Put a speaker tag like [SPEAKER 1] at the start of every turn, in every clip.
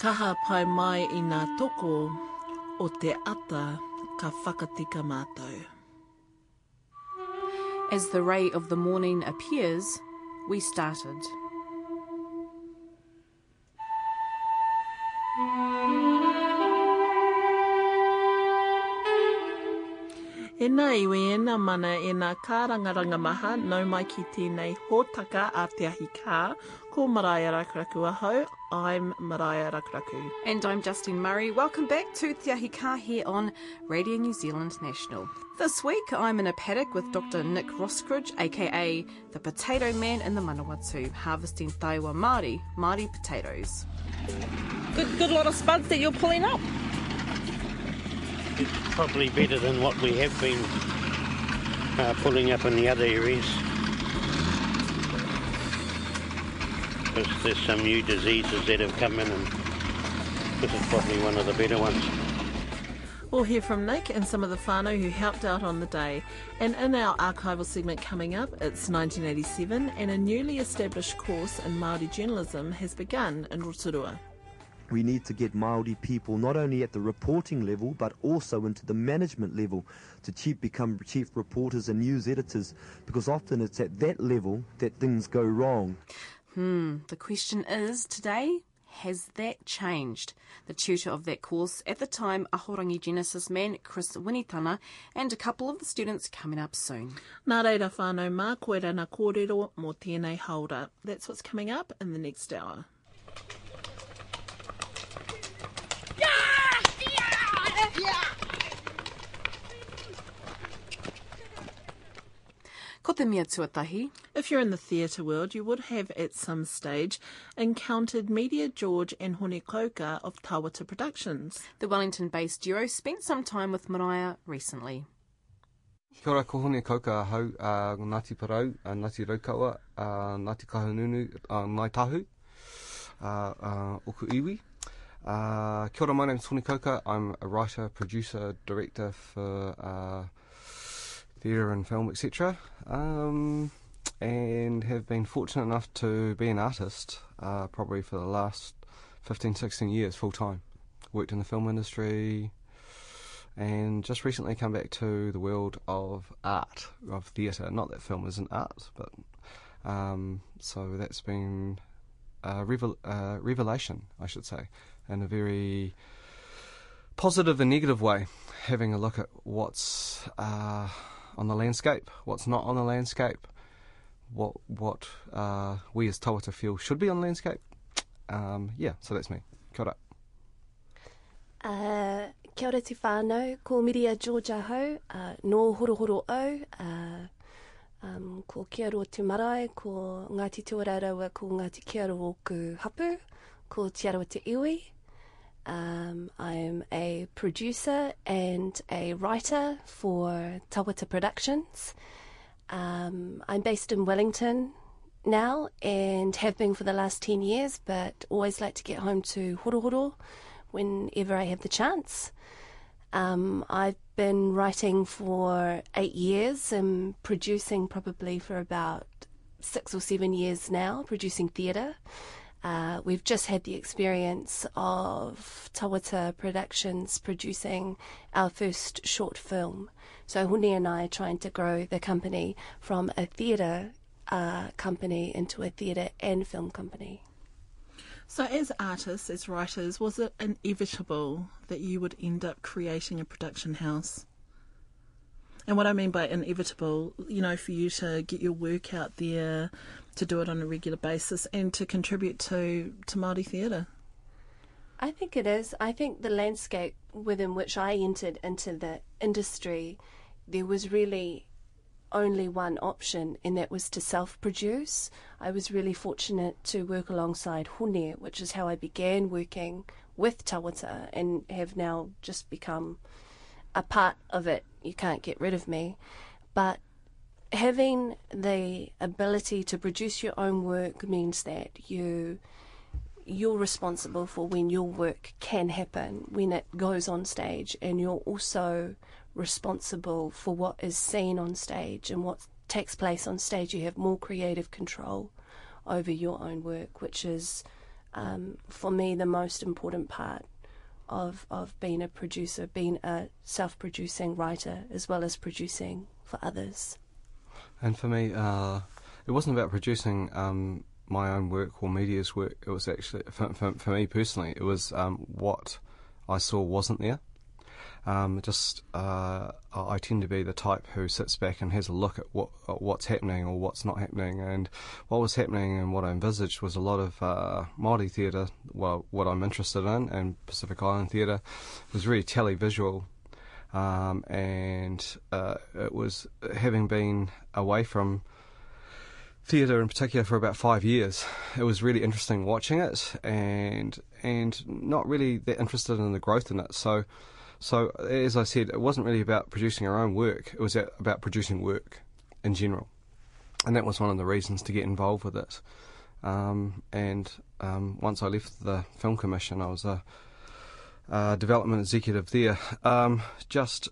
[SPEAKER 1] Kaha pai mai i ngā toko o te ata ka whakatika mātou.
[SPEAKER 2] As the ray of the morning appears, we started.
[SPEAKER 1] E nā iwi e nā mana e nā kārangaranga maha nau mai ki tēnei hōtaka a te ahi kā. Ko Maraia Rakuraku ahau, I'm Maraia Rakuraku.
[SPEAKER 2] And I'm Justine Murray. Welcome back to Te Ahi Kā here on Radio New Zealand National. This week I'm in a paddock with Dr. Nick Roskruge, aka the Potato Man in the Manawatu, harvesting Taewa Māori, Māori potatoes. Good, good lot of spuds that you're pulling up.
[SPEAKER 3] It's probably better than what we have been uh, pulling up in the other areas. Because there's some new diseases that have come in and this is probably one of the better ones.
[SPEAKER 1] We'll hear from Nick and some of the whānau who helped out on the day. And in our archival segment coming up, it's 1987 and a newly established course in Māori journalism has begun in Rotorua.
[SPEAKER 4] We need to get Maori people not only at the reporting level but also into the management level to chief become chief reporters and news editors because often it's at that level that things go wrong.
[SPEAKER 2] Hmm, the question is today, has that changed? The tutor of that course at the time, Ahorangi Genesis man Chris Winitana, and a couple of the students coming up soon.
[SPEAKER 1] Nā reira whānau mā, koe rana kōrero mō tēnei haura. That's what's coming up in the next hour.
[SPEAKER 2] Ko tuatahi.
[SPEAKER 1] If you're in the theatre world, you would have at some stage encountered Miria George and Hone Kouka of Tawata Productions.
[SPEAKER 2] The Wellington based duo spent some time with Mariah recently.
[SPEAKER 5] Kia ora, ko hone kouka hau, uh, Ngāti Porou, uh, Ngāti Raukawa, uh, Ngāti Kahungunu, uh, Ngai Tahu, uh, uh, Oku Iwi. Uh, kia ora, my name's Hone Kouka. I'm a writer, producer, director for uh, theatre and film, etc. Um, and have been fortunate enough to be an artist uh, probably for the last 15, 16 years full time. Worked in the film industry and just recently come back to the world of art, of theatre. Not that film isn't art, but um, so that's been a revel- uh, revelation, I should say, in a very positive and negative way. Having a look at what's uh, on the landscape, what's not on the landscape, what what uh, we as Tawata feel should be on the landscape. Um, yeah, so that's me. Kia ora.
[SPEAKER 6] Uh, kia ora te whānau, ko Miria Georgia hau, uh, no horohoro au, uh, um, ko kia ro te marae, ko Ngāti Tuararawa, ko Ngāti Kia ro ku hapu, ko Te Arawa Te Iwi. Um, I'm a producer and a writer for Tawata Productions. Um, I'm based in Wellington now and have been for the last 10 years, but always like to get home to Horohoro whenever I have the chance. Um, I've been writing for eight years and producing probably for about six or seven years now, producing theatre. Uh, we've just had the experience of Tawata Productions producing our first short film. So Hone and I are trying to grow the company from a theatre uh, company into a theatre and film company.
[SPEAKER 1] So, as artists, as writers, was it inevitable that you would end up creating a production house? And what I mean by inevitable, you know, for you to get your work out there, to do it on a regular basis, and to contribute to, to Māori theatre.
[SPEAKER 6] I think it is. I think the landscape within which I entered into the industry, there was really only one option, and that was to self produce. I was really fortunate to work alongside Hone, which is how I began working with Tawata and have now just become a part of it. You can't get rid of me. But having the ability to produce your own work means that you you're responsible for when your work can happen when it goes on stage and you're also responsible for what is seen on stage and what takes place on stage you have more creative control over your own work which is um, for me, the most important part of of being a producer, being a self-producing writer, as well as producing for others.
[SPEAKER 5] And for me, uh, it wasn't about producing um, my own work or Miria's work. It was actually, for, for, for me personally, it was um, what I saw wasn't there. Um, just uh, I tend to be the type who sits back and has a look at what at what's happening or what's not happening, and what was happening and what I envisaged was a lot of uh, Maori theatre. Well, what I'm interested in, and Pacific Island theatre was really televisual, um, and uh, it was having been away from theatre in particular for about five years. It was really interesting watching it, and and not really that interested in the growth in it. So so, as I said, it wasn't really about producing our own work, it was about producing work in general. And that was one of the reasons to get involved with it. Um, and um, once I left the Film Commission, I was a, a development executive there, um, just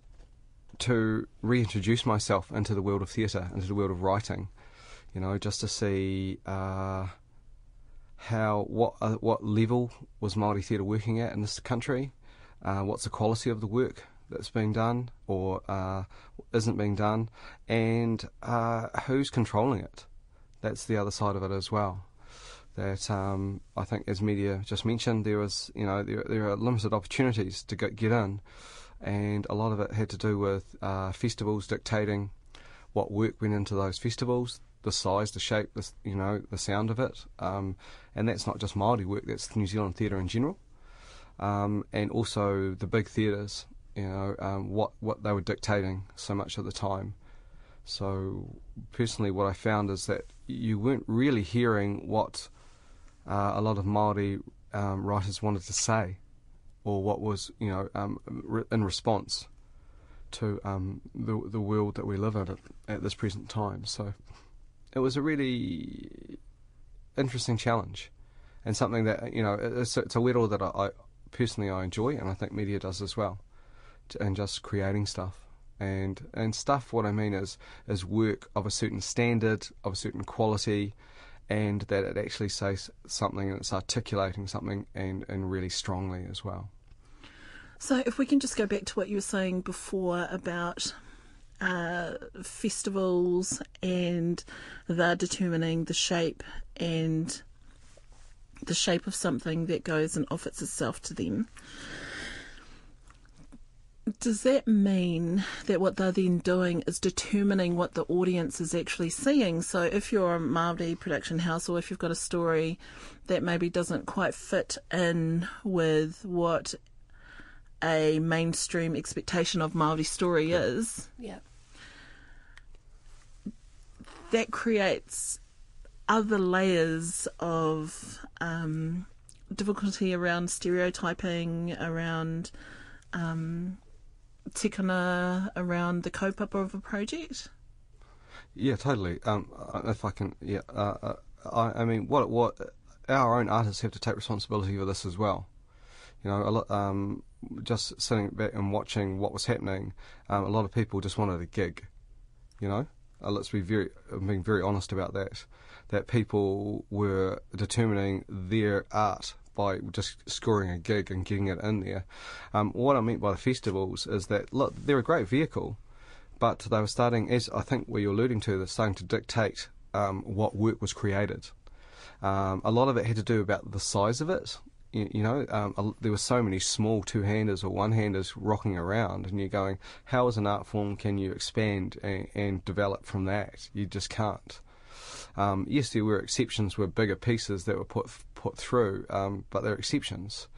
[SPEAKER 5] to reintroduce myself into the world of theatre, into the world of writing. You know, just to see uh, how what uh, what level was Maori theatre working at in this country, uh, what's the quality of the work that's being done or uh, isn't being done, and uh, who's controlling it. That's the other side of it as well. That um, I think, as Miria just mentioned, there was you know there, there are limited opportunities to get, get in, and a lot of it had to do with uh, festivals dictating what work went into those festivals, the size, the shape, the you know the sound of it, um, and that's not just Maori work. That's New Zealand theatre in general um, and also the big theatres, you know, um, what what they were dictating so much at the time. So personally, what I found is that you weren't really hearing what uh, a lot of Maori um, writers wanted to say, or what was you know um, re- in response to um, the the world that we live in at, at this present time. So it was a really interesting challenge, and something that you know it's, it's a whittle that I, personally I enjoy, and I think Miria does as well, and just creating stuff. And and stuff. What I mean is is work of a certain standard, of a certain quality, and that it actually says something and it's articulating something and, and really strongly as well.
[SPEAKER 1] So, if we can just go back to what you were saying before about uh, festivals and they're determining the shape and the shape of something that goes and offers itself to them. Does that mean that what they're then doing is determining what the audience is actually seeing? So, if you're a Māori production house, or if you've got a story that maybe doesn't quite fit in with what a mainstream expectation of Māori story is,
[SPEAKER 6] Yeah.
[SPEAKER 1] that creates other layers of um, difficulty around stereotyping, around um, tikanga, around the kaupapa of a project?
[SPEAKER 5] Yeah, totally. Um, uh, if I can, yeah, uh, uh, I, I mean, what what our own artists have to take responsibility for this as well. You know, a lot, um, just sitting back and watching what was happening, um, a lot of people just wanted a gig. You know, uh, let's be very, i being very honest about that that people were determining their art by just scoring a gig and getting it in there. Um, what I meant by the festivals is that look, they're a great vehicle, but they were starting, as I think what you're alluding to, they're starting to dictate um, what work was created. Um, a lot of it had to do about the size of it. You, you know, um, there were so many small two-handers or one-handers rocking around, and you're going, how as an art form can you expand and, and develop from that? You just can't. Um, yes, there were exceptions with bigger pieces that were put put through, um, but they're exceptions.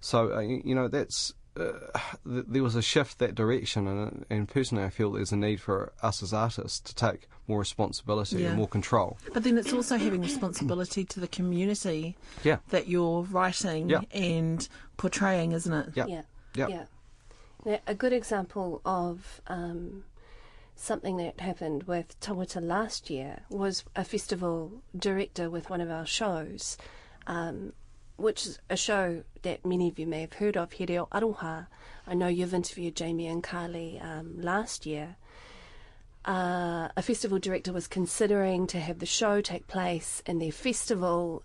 [SPEAKER 5] So uh, you know that's uh, th- there was a shift that direction, and, and personally, I feel there's a need for us as artists to take more responsibility
[SPEAKER 1] Yeah.
[SPEAKER 5] and more control.
[SPEAKER 1] But then it's also having responsibility to the community
[SPEAKER 5] Yeah,
[SPEAKER 1] that you're writing
[SPEAKER 5] Yeah.
[SPEAKER 1] and portraying, isn't it?
[SPEAKER 5] yeah,
[SPEAKER 6] Yeah.
[SPEAKER 5] yeah.
[SPEAKER 6] Yeah. A good example of um, something that happened with Tawata last year was a festival director with one of our shows, um, which is a show that many of you may have heard of, He Reo Aroha. I know you've interviewed Jamie and Carly um, last year. Uh, a festival director was considering to have the show take place in their festival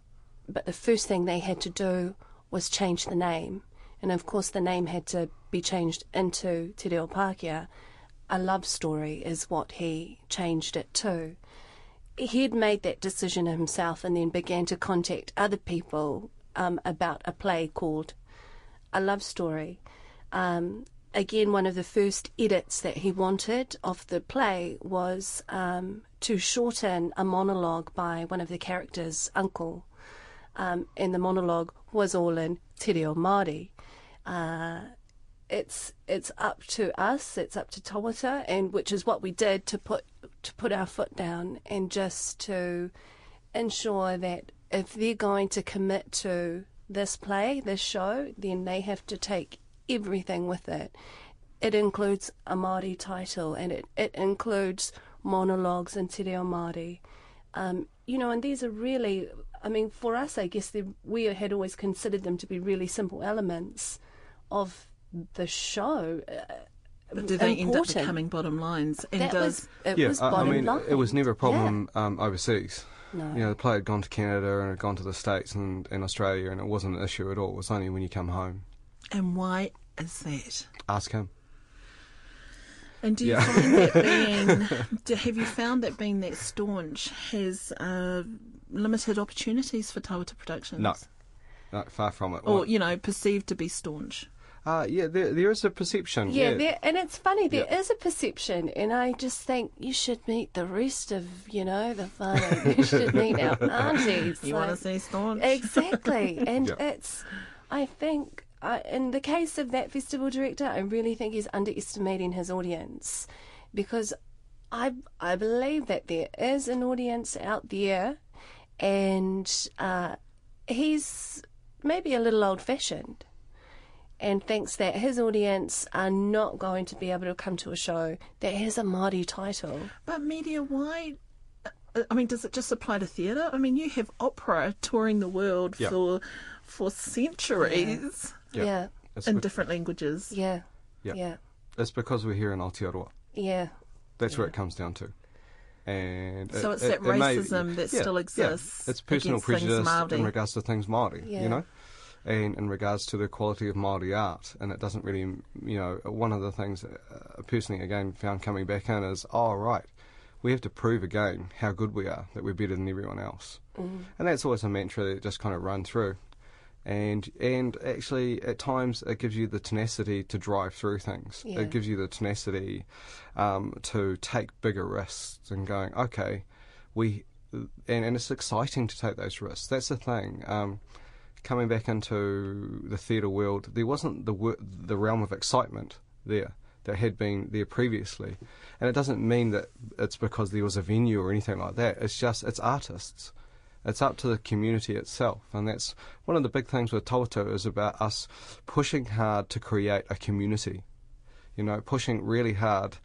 [SPEAKER 6] but the first thing they had to do was change the name. And of course, the name had to be changed into Te Reo Pākehā. A love story is what he changed it to. He'd made that decision himself and then began to contact other people um, about a play called A Love Story. Um, again, one of the first edits that he wanted of the play was um, to shorten a monologue by one of the characters' uncle. Um, and the monologue was all in Te Reo Māori. Uh, it's it's up to us, it's up to Tawata, and which is what we did to put to put our foot down and just to ensure that if they're going to commit to this play, this show, then they have to take everything with it. It includes a Māori title and it, it includes monologues in Te Reo Māori. Um, you know, and these are really, I mean, for us, I guess we had always considered them to be really simple elements of the show. Uh,
[SPEAKER 1] but do they important. end up becoming bottom lines?
[SPEAKER 6] And that does was,
[SPEAKER 5] yeah,
[SPEAKER 6] was
[SPEAKER 5] I mean,
[SPEAKER 6] line.
[SPEAKER 5] it was never a problem yeah. um, overseas.
[SPEAKER 6] No.
[SPEAKER 5] You know, the play had gone to Canada and had gone to the States and, and Australia, and it wasn't an issue at all. It was only when you come home.
[SPEAKER 1] And why is that?
[SPEAKER 5] Ask him.
[SPEAKER 1] And do you yeah. find that being, do, have you found that being that staunch has uh, limited opportunities for Tawata Productions?
[SPEAKER 5] No, no, far from it.
[SPEAKER 1] Or, you know, perceived to be staunch?
[SPEAKER 5] Uh, yeah, there, there is a perception.
[SPEAKER 6] Yeah,
[SPEAKER 5] yeah.
[SPEAKER 6] and it's funny, There yeah. is a perception, and I just think you should meet the rest of, you know, the whānau. you should meet our aunties.
[SPEAKER 1] You like, want to see staunch?
[SPEAKER 6] Exactly, and yeah. it's, I think, uh, in the case of that festival director, I really think he's underestimating his audience, because I, I believe that there is an audience out there, and uh, he's maybe a little old-fashioned and thinks that his audience are not going to be able to come to a show that has a Māori title.
[SPEAKER 1] But Miria, why? Uh, I mean, does it just apply to theatre? I mean, you have opera touring the world
[SPEAKER 5] yep.
[SPEAKER 1] for for centuries.
[SPEAKER 6] Yeah. yeah.
[SPEAKER 1] In different languages.
[SPEAKER 6] Yeah. Yeah. yeah.
[SPEAKER 5] It's because we're here in Aotearoa.
[SPEAKER 6] Yeah.
[SPEAKER 5] That's yeah. where it comes down to. And
[SPEAKER 1] so
[SPEAKER 5] it,
[SPEAKER 1] it's that
[SPEAKER 5] it,
[SPEAKER 1] racism
[SPEAKER 5] may,
[SPEAKER 1] that still exists.
[SPEAKER 5] It's personal prejudice in regards to things Māori, you know? In, in regards to the quality of Māori art. And it doesn't really, you know, one of the things uh, personally, again, found coming back in is, oh, right, we have to prove again how good we are, that we're better than everyone else.
[SPEAKER 6] Mm.
[SPEAKER 5] And that's always a mantra that just kind of run through. And and actually, at times, it gives you the tenacity to drive through things.
[SPEAKER 6] Yeah.
[SPEAKER 5] It gives you the tenacity um, to take bigger risks and going, okay, we, and, and it's exciting to take those risks. That's the thing. Um, coming back into the theatre world, there wasn't the the realm of excitement there that had been there previously, and it doesn't mean that it's because there was a venue or anything like that. It's just it's artists. It's up to the community itself, and that's one of the big things with Tawata is about us pushing hard to create a community. You know, pushing really hard,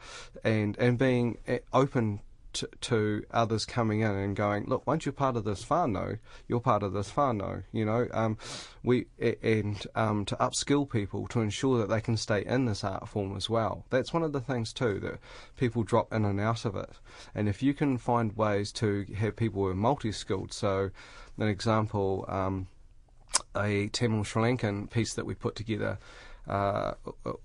[SPEAKER 5] and and being eh, open to, to others coming in and going, look, once you're part of this whānau, you're part of this whānau, you know, um, we, and um, to upskill people to ensure that they can stay in this art form as well. That's one of the things too, that people drop in and out of it. And if you can find ways to have people who are multi-skilled, so an example, um, a Tamil Sri Lankan piece that we put together uh,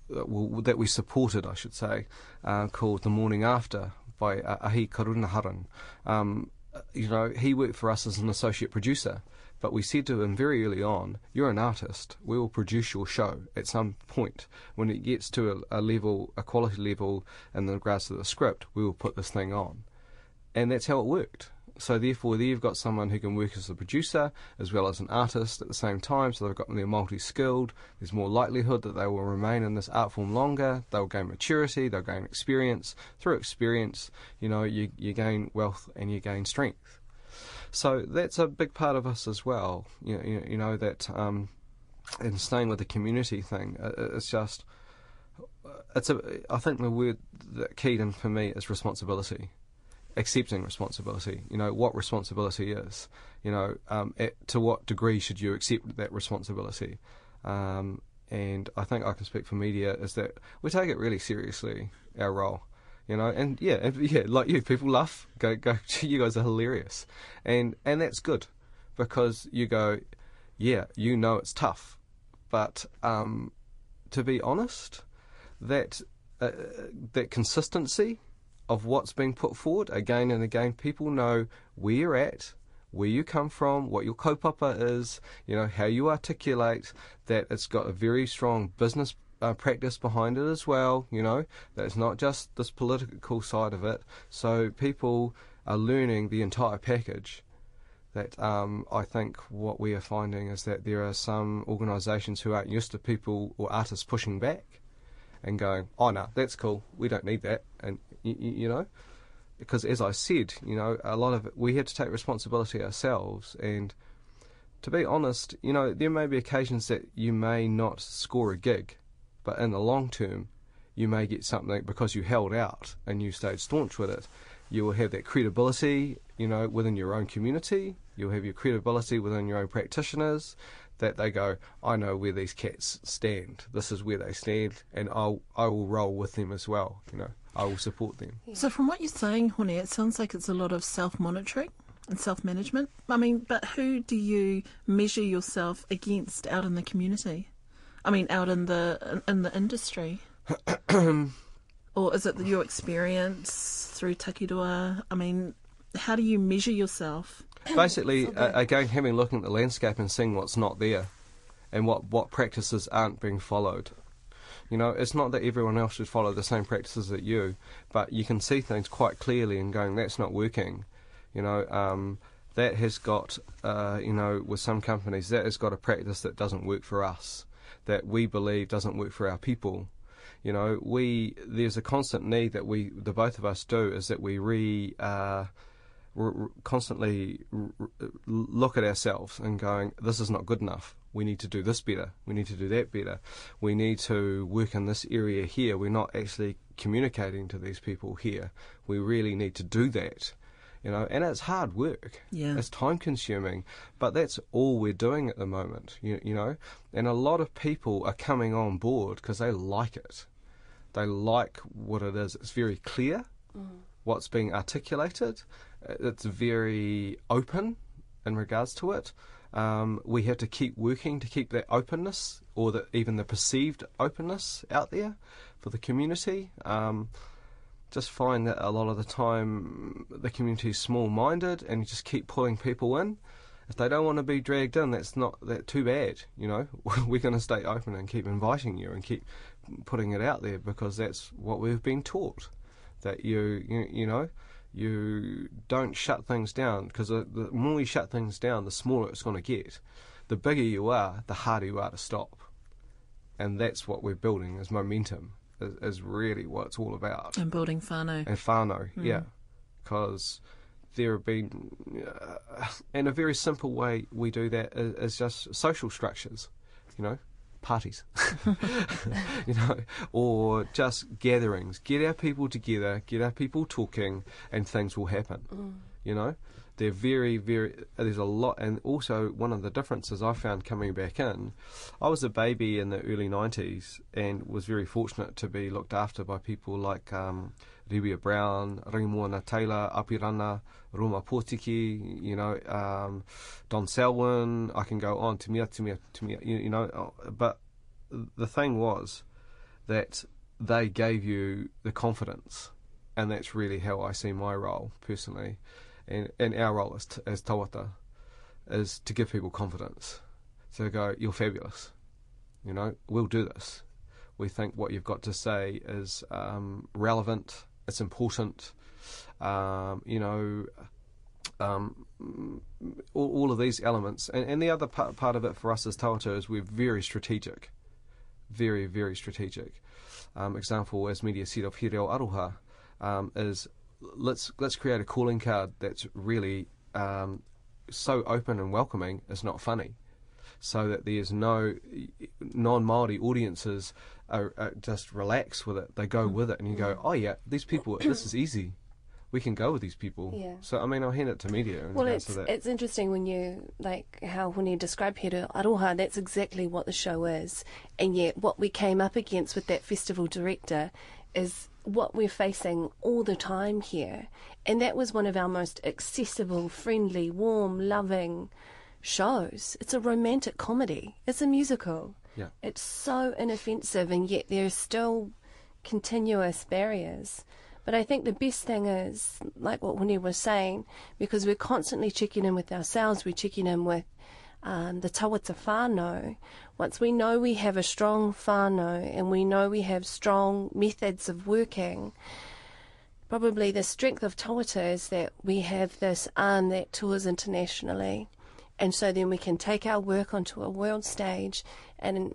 [SPEAKER 5] that we supported, I should say, uh, called The Morning After, by uh, Ahi Karunaharan. Um, you know, he worked for us as an associate producer, but we said to him very early on, "You're an artist. We will produce your show at some point. When it gets to a, a level, a quality level, in regards to the script, we will put this thing on." And that's how it worked. So therefore, there you've got someone who can work as a producer as well as an artist at the same time. So they've got they're multi-skilled. There's more likelihood that they will remain in this art form longer. They'll gain maturity. They'll gain experience. Through experience, you know, you you gain wealth and you gain strength. So that's a big part of us as well. You know, you, you know that. Um, and staying with the community thing, it's just. It's a. I think the word that keyed in for me is responsibility accepting responsibility. You know what responsibility is. You know um, at, to what degree should you accept that responsibility. Um, and I think I can speak for Miria is that we take it really seriously our role. You know, and yeah, and, yeah, like you, people laugh. Go, go. You guys are hilarious, and and that's good. because you go, yeah, you know it's tough, but um, to be honest, that uh, that consistency of what's being put forward again and again, people know where you're at, where you come from, what your kaupapa is, you know, how you articulate, that it's got a very strong business uh, practice behind it as well, you know, that it's not just this political side of it. So people are learning the entire package. That um, I think what we are finding is that there are some organisations who aren't used to people or artists pushing back and going, oh no, that's cool, we don't need that, and you, you know, because as I said, you know, a lot of it, we have to take responsibility ourselves. And to be honest, you know, there may be occasions that you may not score a gig, but in the long term, you may get something because you held out and you stayed staunch with it. You will have that credibility, you know, within your own community. You'll have your credibility within your own practitioners that they go, I know where these cats stand. This is where they stand, and I'll I will roll with them as well. You know. I will support them.
[SPEAKER 1] So, from what you're saying, Hone, it sounds like it's a lot of self monitoring and self management. I mean, but who do you measure yourself against out in the community? I mean, out in the in the industry. or is it your experience through Taki Rua? I mean, how do you measure yourself?
[SPEAKER 5] Basically, uh, again, having looking at the landscape and seeing what's not there, and what what practices aren't being followed. You know, it's not that everyone else should follow the same practices that you, but you can see things quite clearly and going, that's not working. You know, um, that has got, uh, you know, with some companies, that has got a practice that doesn't work for us, that we believe doesn't work for our people. You know, we there's a constant need that we, the both of us do, is that we re. Uh, constantly look at ourselves and going, this is not good enough we need to do this better, we need to do that better, we need to work in this area here. We're not actually communicating to these people here. We really need to do that. You know, and it's hard work.
[SPEAKER 1] Yeah.
[SPEAKER 5] It's time consuming, but that's all we're doing at the moment, you, you know. And a lot of people are coming on board because they like it. They like what it is. It's very clear mm. what's being articulated. It's very open in regards to it. Um, we have to keep working to keep that openness, or the, even the perceived openness, out there for the community. Um, just find that a lot of the time the community is small-minded, and you just keep pulling people in. If they don't want to be dragged in, that's not that too bad. You know, we're going to stay open and keep inviting you and keep putting it out there because that's what we've been taught. That you, you, you know you don't shut things down because the, the more you shut things down, the smaller it's going to get. The bigger you are, the harder you are to stop. And that's what we're building is momentum, is, is really what it's all about.
[SPEAKER 1] And building whānau.
[SPEAKER 5] And whānau, mm. yeah. Because there have been, uh, in a very simple way, we do that is, is just social structures, you know parties, you know, or just gatherings. Get our people together, get our people talking, and things will happen. Mm. You know, they're very, very. There's a lot, and also one of the differences I found coming back in. I was a baby in the early '90s and was very fortunate to be looked after by people like um, Riwia Brown, Rangimoana Taylor, Apirana, Roma Potiki, you know, um, Don Selwyn. I can go on, Timia, Timia, Timia, you, you know. But the thing was that they gave you the confidence, and that's really how I see my role personally, and, and our role as, as tawata, is to give people confidence. So go, you're fabulous. You know, we'll do this. We think what you've got to say is um, relevant it's important. Um, you know, um, all, all, of these elements. And, and the other part, part, of it for us as Tawata is we're very strategic. Very, very strategic. Um, example, as Miria said of He Reo Aroha, um, is let's let's create a calling card that's really um, so open and welcoming. It's not funny so that there's no non-Maori audiences are, are just relax with it. They go mm. with it, and you go, mm. oh yeah, these people, this is easy. We can go with these people.
[SPEAKER 6] Yeah.
[SPEAKER 5] So I mean, I'll hand it to Miria.
[SPEAKER 6] Well, it's it's interesting when you like how when you describe He Reo Aroha, that's exactly what the show is, and yet what we came up against with that festival director is what we're facing all the time here. And that was one of our most accessible, friendly, warm, loving shows. It's a romantic comedy. It's a musical.
[SPEAKER 5] Yeah.
[SPEAKER 6] It's so inoffensive, and yet there are still continuous barriers. But I think the best thing is, like what Winnie was saying, because we're constantly checking in with ourselves, we're checking in with um, the tawata whānau. Once we know we have a strong whānau and we know we have strong methods of working, probably the strength of tawata is that we have this arm that tours internationally. And so then we can take our work onto a world stage and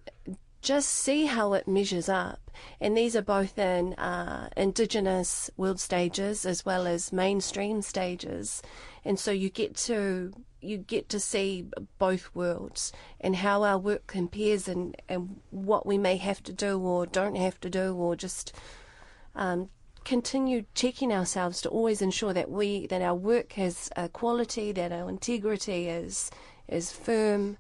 [SPEAKER 6] just see how it measures up. And these are both in uh, indigenous world stages as well as mainstream stages. And so you get to you get to see both worlds and how our work compares and, and what we may have to do or don't have to do or just um, continue checking ourselves to always ensure that we that our work has a quality, that our integrity is is firm.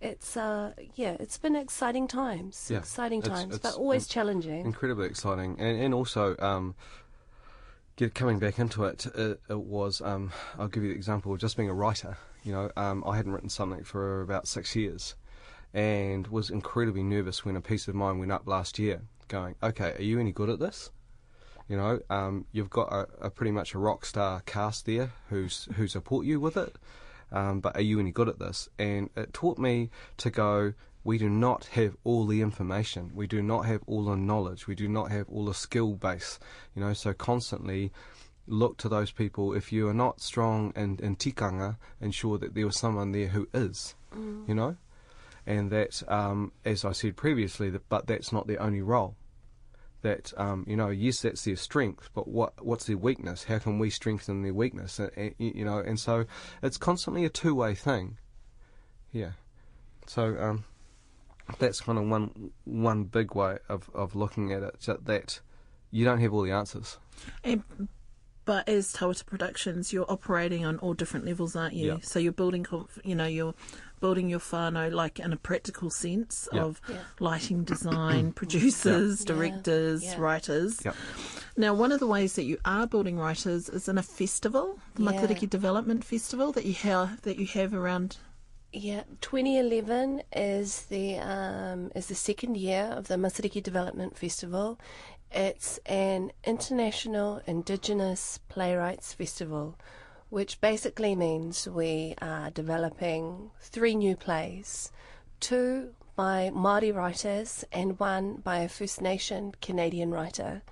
[SPEAKER 6] It's uh yeah, it's been exciting times,
[SPEAKER 5] Yeah,
[SPEAKER 6] exciting
[SPEAKER 5] it's-
[SPEAKER 6] times,
[SPEAKER 5] it's
[SPEAKER 6] but always
[SPEAKER 5] in-
[SPEAKER 6] challenging.
[SPEAKER 5] incredibly exciting, and and also um, get coming back into it, it, it was um, I'll give you the example of just being a writer. You know, um, I hadn't written something for about six years, and was incredibly nervous when a piece of mine went up last year. Going, okay, are you any good at this? You know, um, you've got a, a pretty much a rock star cast there who's who support you with it. Um, but are you any good at this? And it taught me to go. We do not have all the information. We do not have all the knowledge. We do not have all the skill base. You know, so constantly look to those people. If you are not strong in, in tikanga, ensure that there was someone there who is. You know, and that, um, as I said previously, that, but that's not their only role that um, you know, yes, that's their strength, but what what's their weakness? How can we strengthen their weakness? Uh, you know, and so it's constantly a two way thing. Yeah. So um, that's kind of one one big way of, of looking at it. That, that you don't have all the answers.
[SPEAKER 1] And, but as Tawata Productions, you're operating on all different levels, aren't you?
[SPEAKER 5] Yeah.
[SPEAKER 1] So you're building, conf- you know, you're building your whānau like in a practical sense
[SPEAKER 5] Yeah.
[SPEAKER 1] of
[SPEAKER 6] Yeah.
[SPEAKER 1] lighting design, producers,
[SPEAKER 6] Yeah.
[SPEAKER 1] directors,
[SPEAKER 6] Yeah.
[SPEAKER 1] writers.
[SPEAKER 5] Yep.
[SPEAKER 1] Now, one of the ways that you are building writers is in a festival, the
[SPEAKER 6] Yeah.
[SPEAKER 1] Matariki Development Festival that you have that you have around.
[SPEAKER 6] Yeah, 2011 is the um, is the second year of the Matariki Development Festival. It's an international Indigenous playwrights festival, which basically means we are developing three new plays, two by Māori writers and one by a First Nation Canadian writer.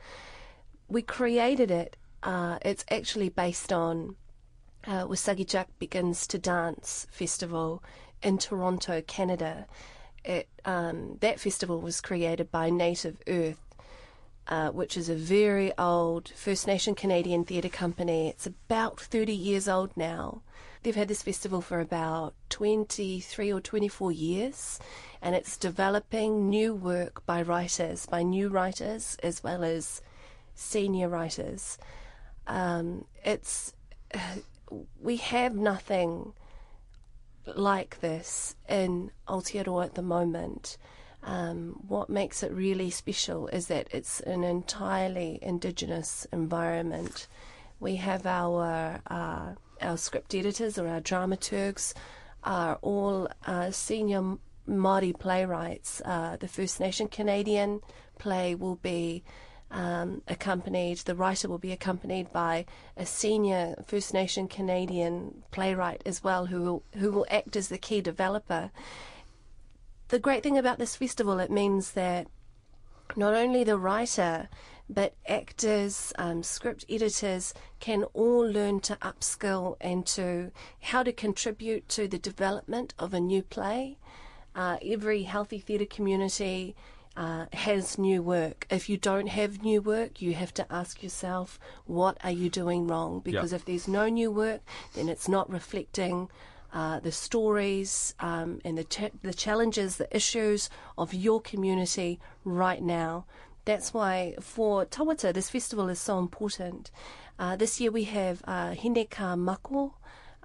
[SPEAKER 6] We created it. Uh, it's actually based on uh, Weesageechak Begins to Dance festival in Toronto, Canada. It, um, that festival was created by Native Earth, uh, which is a very old First Nation Canadian theatre company. It's about 30 years old now. They've had this festival for about 23 or 24 years, and it's developing new work by writers, by new writers, as well as senior writers. Um, it's we have nothing like this in Aotearoa at the moment. Um, what makes it really special is that it's an entirely indigenous environment. We have our uh, our script editors or our dramaturgs are all uh, senior Māori playwrights. Uh, the First Nation Canadian play will be um, accompanied, the writer will be accompanied by a senior First Nation Canadian playwright as well, who will, who will act as the key developer. The great thing about this festival, it means that not only the writer, but actors, um, script editors can all learn to upskill and to how to contribute to the development of a new play. Uh, every healthy theatre community uh, has new work. If you don't have new work, you have to ask yourself, what are you doing wrong? Because if there's no new work, then it's not reflecting uh, the stories um, and the, cha- the challenges, the issues of your community right now. That's why for Tawata, this festival is so important. Uh, this year we have uh, Hineka Mako,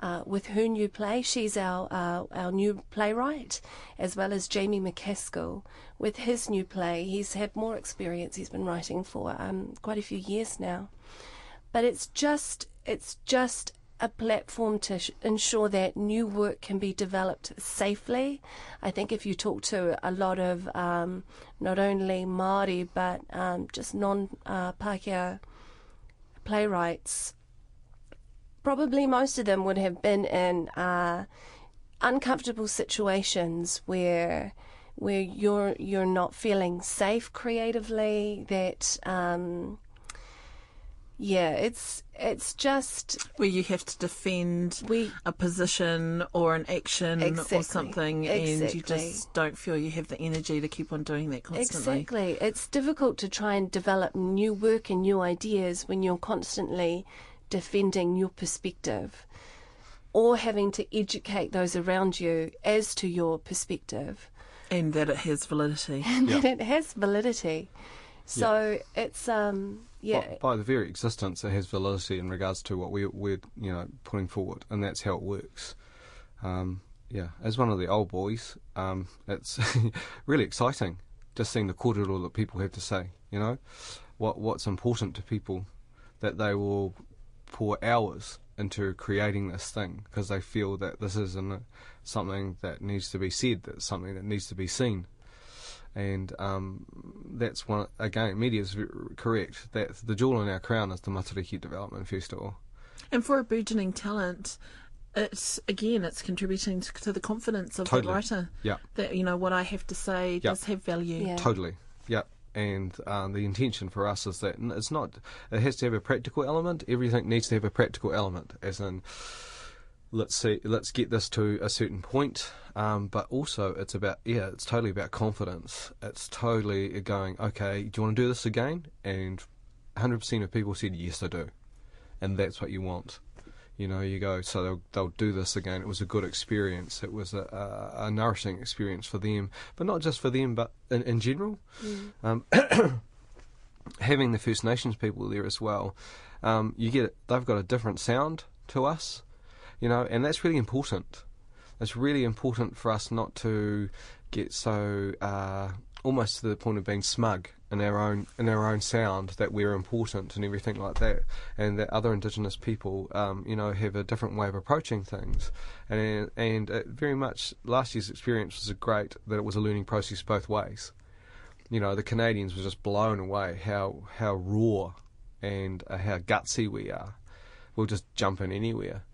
[SPEAKER 6] uh, with her new play. She's our, uh, our new playwright, as well as Jamie McCaskill with his new play. He's had more experience. He's been writing for um, quite a few years now, but it's just it's just a platform to sh- ensure that new work can be developed safely. I think if you talk to a lot of um, not only Māori but um, just non uh, Pākehā playwrights, probably most of them would have been in uh, uncomfortable situations where where you're you're not feeling safe creatively. That um, yeah, it's it's just
[SPEAKER 1] Where you have to defend
[SPEAKER 6] we
[SPEAKER 1] a position or an action
[SPEAKER 6] Exactly.
[SPEAKER 1] or something, and you just don't feel you have the energy to keep on doing that constantly.
[SPEAKER 6] Exactly. It's difficult to try and develop new work and new ideas when you're constantly defending your perspective or having to educate those around you as to your perspective
[SPEAKER 1] And that it has validity.
[SPEAKER 6] and
[SPEAKER 5] Yeah.
[SPEAKER 6] that it has validity. So it's um yeah
[SPEAKER 5] By, by the very existence, it has validity in regards to what we, we're you know putting forward, and that's how it works. Um, yeah, as one of the old boys, um, it's really exciting just seeing the kōrero that people have to say. You know, what what's important to people, that they will pour hours into creating this thing because they feel that this isn't something that needs to be said, that's something that needs to be seen and um, that's one again. Miria is correct. That the jewel in our crown is the Matariki Development Festival.
[SPEAKER 1] And for a burgeoning talent, it's again, it's contributing to, to the confidence of
[SPEAKER 5] Totally.
[SPEAKER 1] the writer.
[SPEAKER 5] Yeah.
[SPEAKER 1] That you know what I have to say
[SPEAKER 5] Yeah.
[SPEAKER 1] does have value.
[SPEAKER 6] Yeah.
[SPEAKER 5] Totally. Yep. And um, the intention for us is that it's not. It has to have a practical element. Everything needs to have a practical element, as in. Let's see. Let's get this to a certain point, um, but also it's about yeah. It's totally about confidence. It's totally going. Okay, do you want to do this again? And 100% of people said yes, I do, and that's what you want. You know, you go, so they'll, they'll do this again. It was a good experience. It was a, a, a nourishing experience for them, but not just for them, but in, in general. Um, having the First Nations people there as well, um, you get they've got a different sound to us, you know, and that's really important. It's really important for us not to get so uh, almost to the point of being smug in our own in our own sound that we're important and everything like that, and that other Indigenous people, um, you know, have a different way of approaching things, and and very much last year's experience was a great that it was a learning process both ways. You know, the Canadians were just blown away how how raw and uh, how gutsy we are. We'll just jump in anywhere.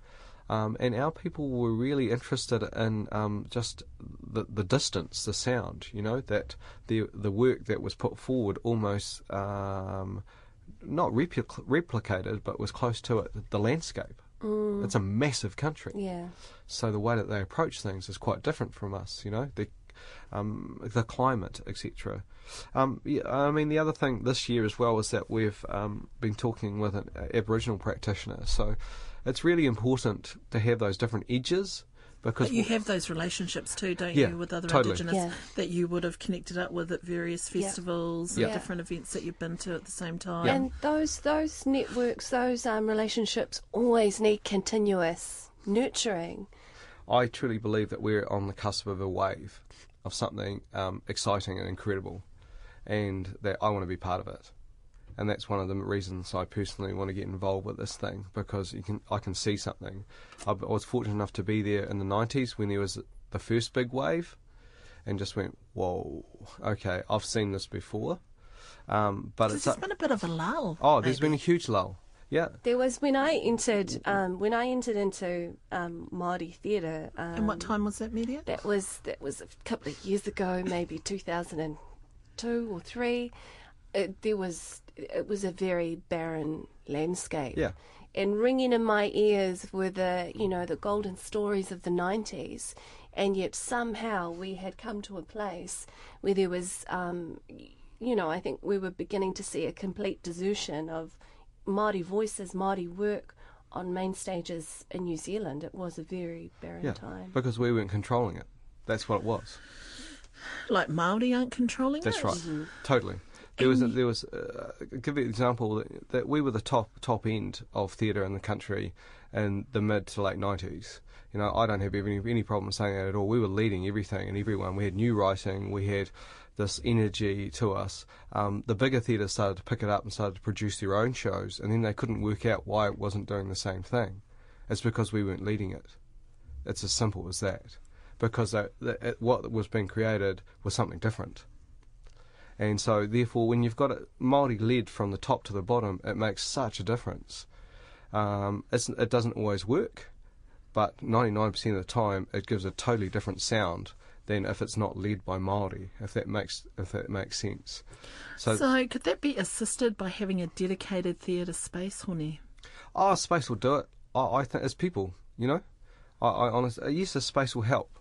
[SPEAKER 5] Um, and our people were really interested in um, just the, the distance, the sound. You know that the the work that was put forward almost um, not replic- replicated, but was close to it. The landscape. It's a massive country,
[SPEAKER 6] yeah
[SPEAKER 5] so the way that they approach things is quite different from us. You know the um, the climate, etc. Um, yeah, I mean, the other thing this year as well is that we've um, been talking with an Aboriginal practitioner, so it's really important to have those different edges because
[SPEAKER 1] But you have those relationships too, don't
[SPEAKER 5] Yeah,
[SPEAKER 1] you, with other
[SPEAKER 5] totally.
[SPEAKER 1] Indigenous
[SPEAKER 6] Yeah.
[SPEAKER 1] that you would have connected up with at various festivals
[SPEAKER 5] Yeah.
[SPEAKER 1] and different events that you've been to at the same time.
[SPEAKER 6] And those those networks, those um, relationships always need continuous nurturing.
[SPEAKER 5] I truly believe that we're on the cusp of a wave of something um, exciting and incredible, and that I want to be part of it. And that's one of the reasons I personally want to get involved with this thing because you can I can see something. I, I was fortunate enough to be there in the '90s when there was the first big wave, and just went, "Whoa, okay, I've seen this before." Um, but
[SPEAKER 1] There's
[SPEAKER 5] it's
[SPEAKER 1] just been a bit of a lull.
[SPEAKER 5] oh, there's
[SPEAKER 1] maybe.
[SPEAKER 5] been a huge lull. Yeah,
[SPEAKER 6] There was when I entered um, when I entered into um, Māori theatre. Um,
[SPEAKER 1] And what time was that Miria?
[SPEAKER 6] That was that was a couple of years ago, maybe 2002 or three. It, there was it was a very barren landscape.
[SPEAKER 5] Yeah.
[SPEAKER 6] And ringing in my ears were the you know the golden stories of the 90s, and yet somehow we had come to a place where there was. Um, you know, I think we were beginning to see a complete desertion of Māori voices, Māori work on main stages in New Zealand. It was a very barren
[SPEAKER 5] yeah,
[SPEAKER 6] time.
[SPEAKER 5] because we weren't controlling it. That's what it was.
[SPEAKER 1] Like Maori aren't controlling
[SPEAKER 5] That's
[SPEAKER 1] it?
[SPEAKER 5] right. Totally. There was a, there was uh, I'll give you an example that, that we were the top top end of theatre in the country in the mid to late nineties. You know, I don't have any any problem saying that at all. We were leading everything and everyone. We had new writing. We had this energy to us. Um, the bigger theatres started to pick it up and started to produce their own shows, and then they couldn't work out why it wasn't doing the same thing. It's because we weren't leading it. It's as simple as that. Because that, that, it- what was being created was something different. And so, therefore, when you've got it Māori led from the top to the bottom, it makes such a difference. Um, it's, it doesn't always work, but 99% of the time, it gives a totally different sound than if it's not led by Māori. If that makes if that makes sense. So,
[SPEAKER 1] So, could that be assisted by having a dedicated theatre space, Hone?
[SPEAKER 5] oh, space will do it. I, I think it's people, you know. I, I honestly, yes, the space will help,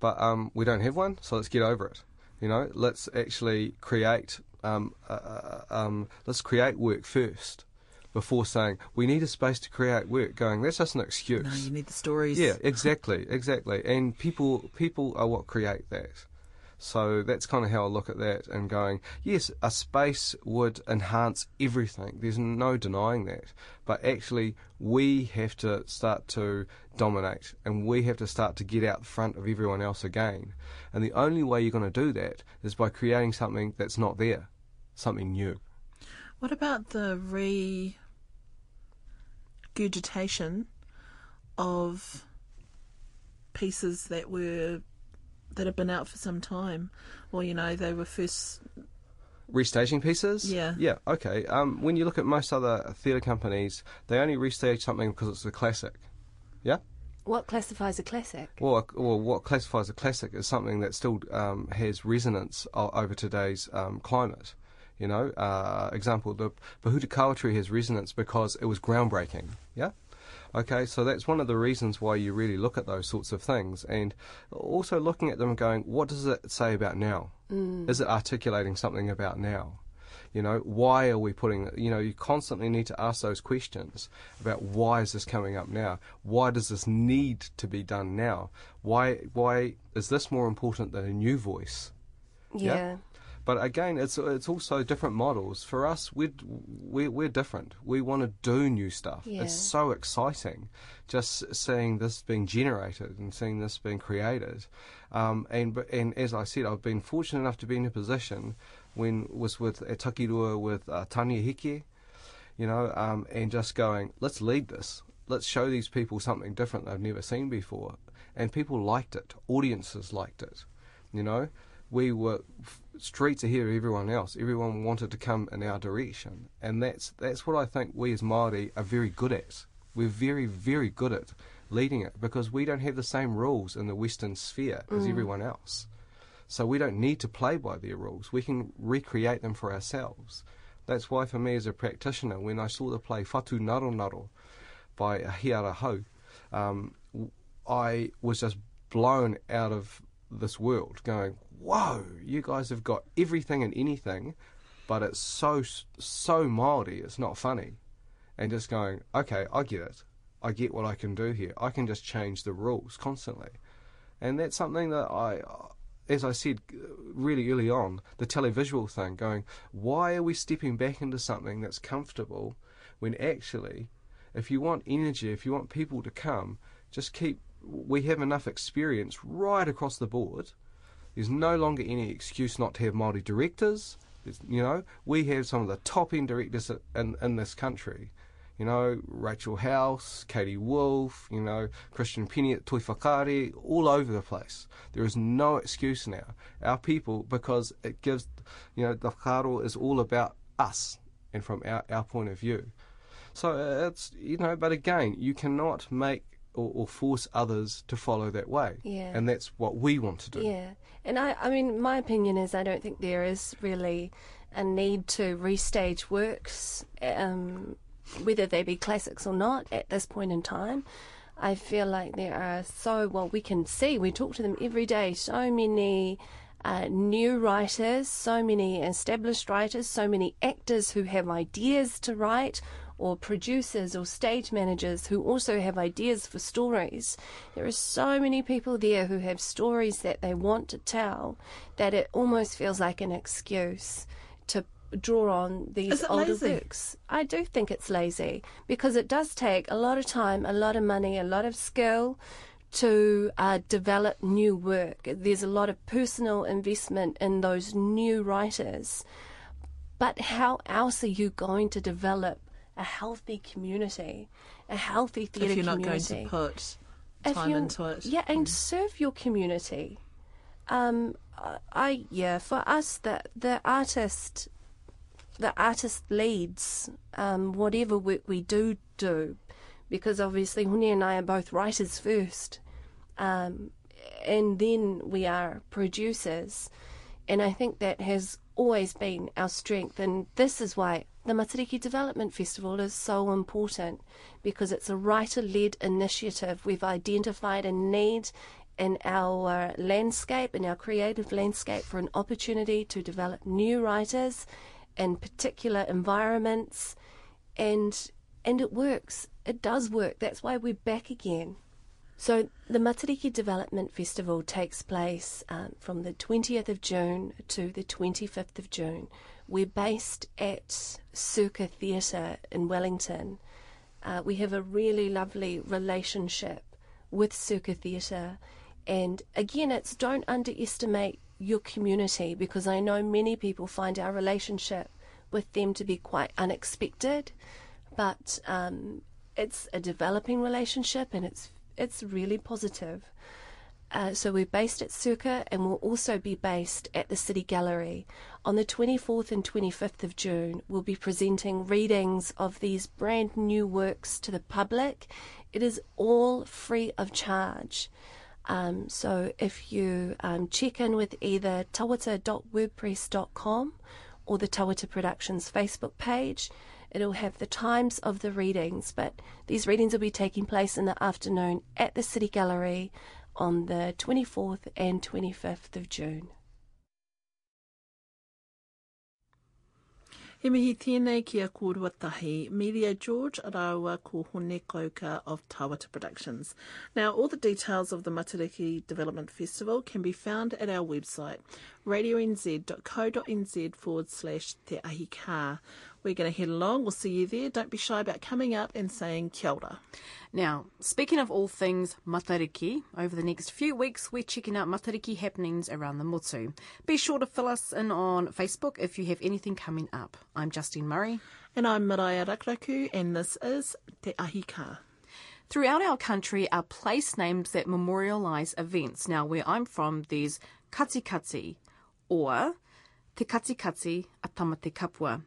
[SPEAKER 5] but um, we don't have one, so let's get over it. You know, let's actually create um, uh, uh, um, let's create work first before saying we need a space to create work. Going, that's just an excuse.
[SPEAKER 1] No, you need the stories.
[SPEAKER 5] Yeah, exactly, exactly. And people people are what create that. So that's kind of how I look at that and going, yes, a space would enhance everything. There's no denying that. But actually, we have to start to dominate and we have to start to get out front of everyone else again. And the only way you're going to do that is by creating something that's not there, something new.
[SPEAKER 1] What about the regurgitation of pieces that were that have been out for some time, or you know they were first
[SPEAKER 5] Restaging pieces?
[SPEAKER 1] Yeah.
[SPEAKER 5] Yeah, okay. Um, when you look at most other theatre companies, they only restage something because it's a classic. Yeah?
[SPEAKER 6] What classifies a classic?
[SPEAKER 5] Or, or what classifies a classic is something that still um, has resonance o- over today's um, climate. You know, uh, example, the Pahuta tree has resonance because it was groundbreaking. Yeah? Okay, so that's one of the reasons why you really look at those sorts of things, and also looking at them and going, what does it say about now? Mm. Is it articulating something about now? You know, why are we putting? You know, you constantly need to ask those questions about why is this coming up now? Why does this need to be done now? Why why is this more important than a new voice?
[SPEAKER 6] Yeah.
[SPEAKER 5] Yeah. But again, it's it's also different models. For us, we're we're, we're different. We want to do new stuff.
[SPEAKER 6] Yeah.
[SPEAKER 5] It's so exciting, just seeing this being generated and seeing this being created. Um, and and as I said, I've been fortunate enough to be in a position when was with Taki Rua with uh, Tanea Heke, you know, um, and just going, let's lead this. Let's show these people something different they've never seen before. And people liked it. Audiences liked it. You know, we were f- streets ahead of everyone else. Everyone wanted to come in our direction, and that's that's what I think we as Maori are very good at. We're very very good at leading it because we don't have the same rules in the Western sphere as everyone else. So we don't need to play by their rules. We can recreate them for ourselves. That's why, for me as a practitioner, when I saw the play Fatu Naro Naro by Hiara Hou, um, I was just blown out of this world, going, "Whoa! You guys have got everything and anything, but it's so so Māori. It's not funny." And just going, "Okay, I get it. I get what I can do here. I can just change the rules constantly." And that's something that I, uh, as I said uh, really early on, the televisual thing, going, why are we stepping back into something that's comfortable when actually, if you want energy, if you want people to come, just keep, we have enough experience right across the board. There's no longer any excuse not to have Māori directors. There's, you know, we have some of the top end directors in, in this country. You know, Rachel House, Katie Wolfe, you know, Christian Penny at Toi Whakaari, all over the place. There is no excuse now. Our people, because it gives, you know, the whakaaro is all about us and from our, our point of view. So uh, it's, you know, but again, you cannot make or, or force others to follow that way.
[SPEAKER 6] Yeah.
[SPEAKER 5] And that's what we want to do.
[SPEAKER 6] Yeah, and I, I mean, my opinion is I don't think there is really a need to restage works, um, whether they be classics or not, at this point in time. I feel like there are so well we can see we talk to them every day. So many uh, new writers, so many established writers, so many actors who have ideas to write, or producers or stage managers who also have ideas for stories. There are so many people there who have stories that they want to tell that it almost feels like an excuse to draw on these older
[SPEAKER 1] lazy?
[SPEAKER 6] works. I do think it's lazy because it does take a lot of time, a lot of money, a lot of skill to uh, develop new work. There's a lot of personal investment in those new writers. But how else are you going to develop a healthy community, a healthy theatre community.
[SPEAKER 1] if you're not
[SPEAKER 6] community.
[SPEAKER 1] going to put time into it.
[SPEAKER 6] Yeah, and serve your community. Um, I- I yeah, for us, the the artist, the artist leads um, whatever work we do do, because obviously Hone and I are both writers first, um, and then we are producers, and I think that has always been our strength, and this is why the Matariki Development Festival is so important because it's a writer-led initiative. We've identified a need in our landscape, in our creative landscape, for an opportunity to develop new writers in particular environments, and and it works. It does work. That's why we're back again. So the Matariki Development Festival takes place um, from the 20th of June to the 25th of June. We're based at Circa Theatre in Wellington. Uh, we have a really lovely relationship with Circa Theatre. And again, it's don't underestimate your community because I know many people find our relationship with them to be quite unexpected, but um, it's a developing relationship and it's it's really positive. Uh, so we're based at Circa and we'll also be based at the City Gallery. On the 24th and 25th of June, we'll be presenting readings of these brand new works to the public. It is all free of charge. Um, so if you um, check in with either tawata.wordpress.com or the Tawata Productions Facebook page, it'll have the times of the readings. But these readings will be taking place in the afternoon at the City Gallery on the 24th and 25th of June.
[SPEAKER 1] He mihi tēnei ki a kōruatahi, Miria George Arawa ko Hone Kouka of Tawata Productions. Now, all the details of the Matariki Development Festival can be found at our website, radionz.co.nz forward slash te. We're going to head along. We'll see you there. Don't be shy about coming up and saying kia ora.
[SPEAKER 2] Now, speaking of all things Matariki, over the next few weeks we're checking out Matariki happenings around the Motu. Be sure to fill us in on Facebook if you have anything coming up. I'm Justine Murray.
[SPEAKER 1] And I'm Maraea Rakuraku, and this is Te Ahi Kā.
[SPEAKER 2] Throughout our country are place names that memorialise events. Now, where I'm from, there's Katikati, or Te Katikati a Tamate Kapua.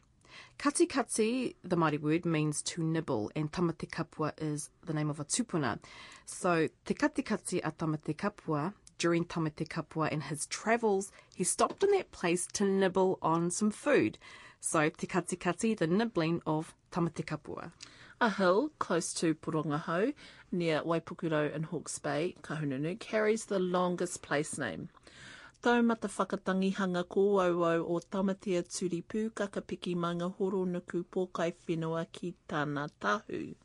[SPEAKER 2] Katikati, the Māori word, means to nibble, and Tamate Kapua is the name of a tupuna. So, Te Katikati a Tamate Kapua, during Tamate Kapua and his travels, he stopped in that place to nibble on some food. So, Te Katikati, the nibbling of Tamate Kapua.
[SPEAKER 1] A hill close to Porangahau, near Waipukurau in Hawke's Bay, Kahungunu, carries the longest place name. Taumata whakatangihanga kōauau o tamatea turi pūkaka piki manga horo nuku pōkai whenua ki tāna tahu.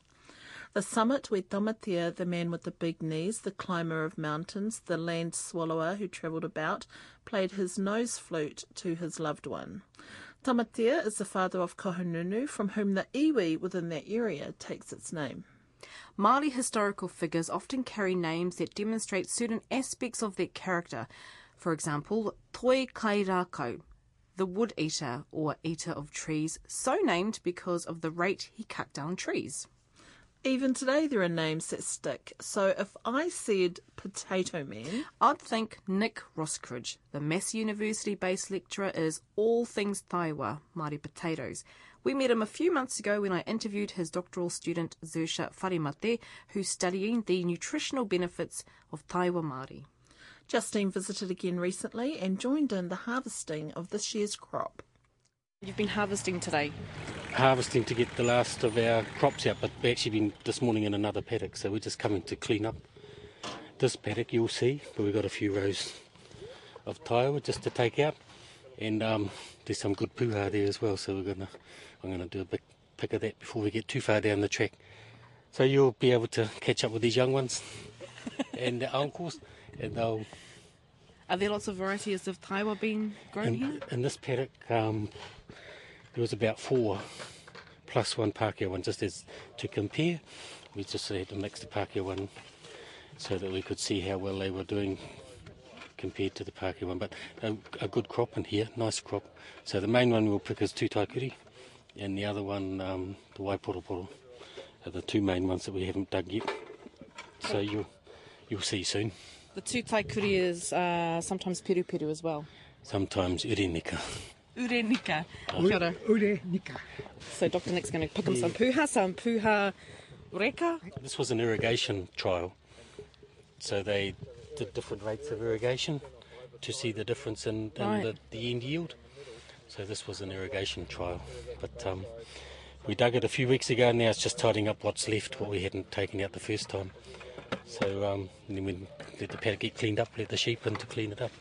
[SPEAKER 1] The summit where Tamatea, the man with the big knees, the climber of mountains, the land swallower who travelled about, played his nose flute to his loved one. Tamatea is the father of Kohonunu, from whom the iwi within that area takes its name.
[SPEAKER 2] Māori historical figures often carry names that demonstrate certain aspects of their character. For example, Toi Kairako, the wood eater or eater of trees, so named because of the rate he cut down trees.
[SPEAKER 1] Even today, there are names that stick. So if I said Potato Man,
[SPEAKER 2] I'd think Nick Roskruge, the Massey University based lecturer, is all things Taewa, Māori potatoes. We met him a few months ago when I interviewed his doctoral student Zersha Farimate, who's studying the nutritional benefits of Taewa Māori.
[SPEAKER 1] Justine visited again recently and joined in the harvesting of this year's crop.
[SPEAKER 2] You've been harvesting today.
[SPEAKER 3] harvesting to get the last of our crops out, but we've actually been this morning in another paddock, so we're just coming to clean up this paddock. You'll see, but we've got a few rows of taewa just to take out, and um, there's some good puha there as well. So we're gonna, I'm gonna do a big pick of that before we get too far down the track. So you'll be able to catch up with these young ones and their uncles, and they'll
[SPEAKER 2] Are there lots of varieties of Taewa being grown here?
[SPEAKER 3] in, in this paddock, um, there was about four plus one Pākehā one, just as to compare. We just had to mix the Pākehā one so that we could see how well they were doing compared to the Pākehā one. But a, a good crop in here, nice crop. So the main one we'll pick is Tūtaikuri, and the other one, um, the Waiporoporo, are the two main ones that we haven't dug yet. So you'll, you'll see soon.
[SPEAKER 2] The two taikuri is uh, sometimes piru piru as well.
[SPEAKER 3] Sometimes Irenika.
[SPEAKER 2] Urenika. Kia ora.
[SPEAKER 7] Ure nika.
[SPEAKER 2] So Dr. Nick's going to pick him some puha, some puha reka.
[SPEAKER 3] This was an irrigation trial. So they did different rates of irrigation to see the difference in, in
[SPEAKER 2] Right.
[SPEAKER 3] the, the end yield. So this was an irrigation trial. But um, we dug it a few weeks ago and now it's just tidying up what's left, what we hadn't taken out the first time. So um, then we let the paddock get cleaned up, let the sheep in to clean it up.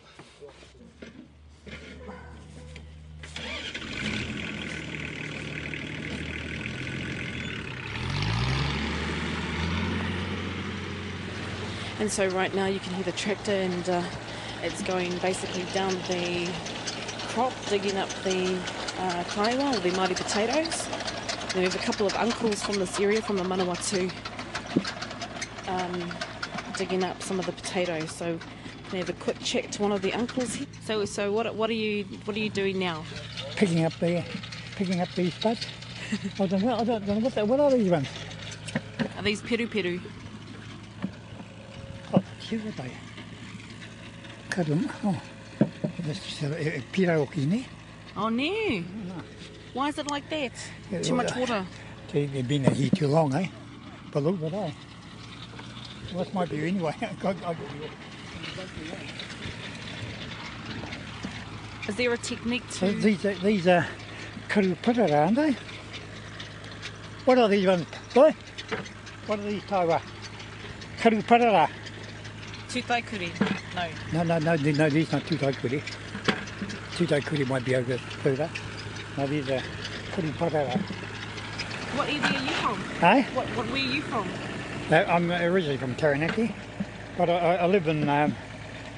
[SPEAKER 2] And so right now you can hear the tractor and uh, it's going basically down the crop, digging up the uh, kaiwa or the mighty potatoes. And we have a couple of uncles from this area, from the Manawatu, um, digging up some of the potatoes. So I have a quick check to one of the uncles here? So, so what, what are you what are you doing now?
[SPEAKER 7] Picking up the, picking up these buds. I don't know. I don't, know what, what are these ones.
[SPEAKER 2] Are these peru peru?
[SPEAKER 7] Oh, here are they. Karum. Oh, this is piraoki, ne?
[SPEAKER 2] Oh no! Why is it like that?
[SPEAKER 7] Yeah,
[SPEAKER 2] Too much water.
[SPEAKER 7] They, they've been here too long, eh? But look at that. What might be anyway? I, I,
[SPEAKER 2] Is there a technique to?
[SPEAKER 7] these are, these are karupara, aren't they? What are these ones? Boy? What are these taewa? Karupara.
[SPEAKER 2] Tutaikuri. No.
[SPEAKER 7] No, no, no, no, these not tutaikuri. Tutaikuri might be over further. No, these are karupara.
[SPEAKER 2] What area are you from?
[SPEAKER 7] Hey?
[SPEAKER 2] What, what where are you from?
[SPEAKER 7] Uh, I'm originally from Taranaki, but I, I live in um,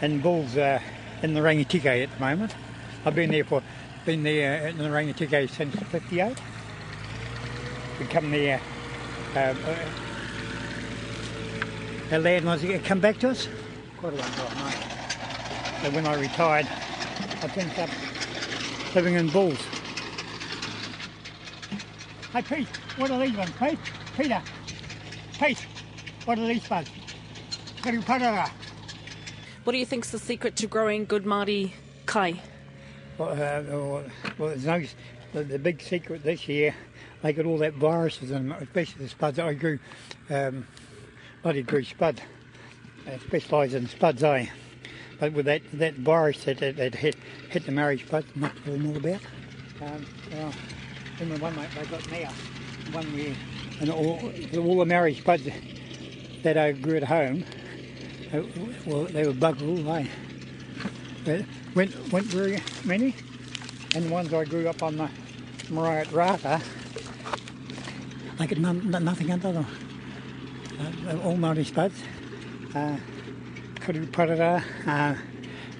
[SPEAKER 7] in Bulls uh, in the Rangitikei at the moment. I've been there for been there in the Rangitikei since '58. We come there. Um, uh, our land was come back to us. Quite a long time. So when I retired, I ended up living in Bulls. Hey Pete, what are these ones, Pete? Peter, Pete, what are these buds? Karupara.
[SPEAKER 2] What do you think's the secret to growing good Māori kai?
[SPEAKER 7] Well, uh, well, well, there's no, the, the big secret this year, they got all that viruses in them, especially the spuds. I grew, um, bloody grew spud, uh, specialised in spuds, eh? But with that, that virus that, that, that hit, hit the marriage spuds, not to know about. Um, well, in the one that they got now, one year, and all, all the marriage spuds that I grew at home, uh, well, they were bugger all, eh? But went went very many, and the ones I grew up on the Mariah at Rata, I get none, nothing under them. Uh, all Māori spuds, uh, Karuparara, uh,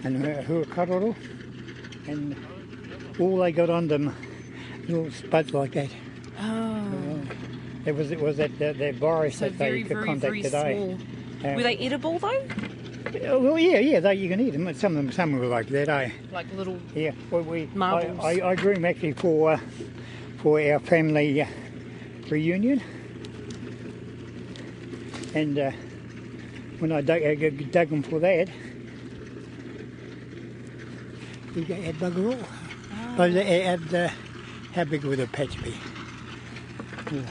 [SPEAKER 7] and uh, Huakaroro, and all they got on them, little spuds like that.
[SPEAKER 2] Oh,
[SPEAKER 7] It was it was that that, that virus
[SPEAKER 2] so
[SPEAKER 7] that
[SPEAKER 2] very,
[SPEAKER 7] they
[SPEAKER 2] very,
[SPEAKER 7] contacted
[SPEAKER 2] very
[SPEAKER 7] today. Um,
[SPEAKER 2] Were they edible though?
[SPEAKER 7] Oh, Well, yeah, yeah, they, you can eat them. Some of them, some were like that, eh?
[SPEAKER 2] Like little.
[SPEAKER 7] Yeah, well, we I,
[SPEAKER 2] Marbles.
[SPEAKER 7] I, I grew them actually for uh, for our family uh, reunion, and uh, when I dug, I dug them for that, we got had bugger all. But they had, uh, how big would the patch be? Yeah.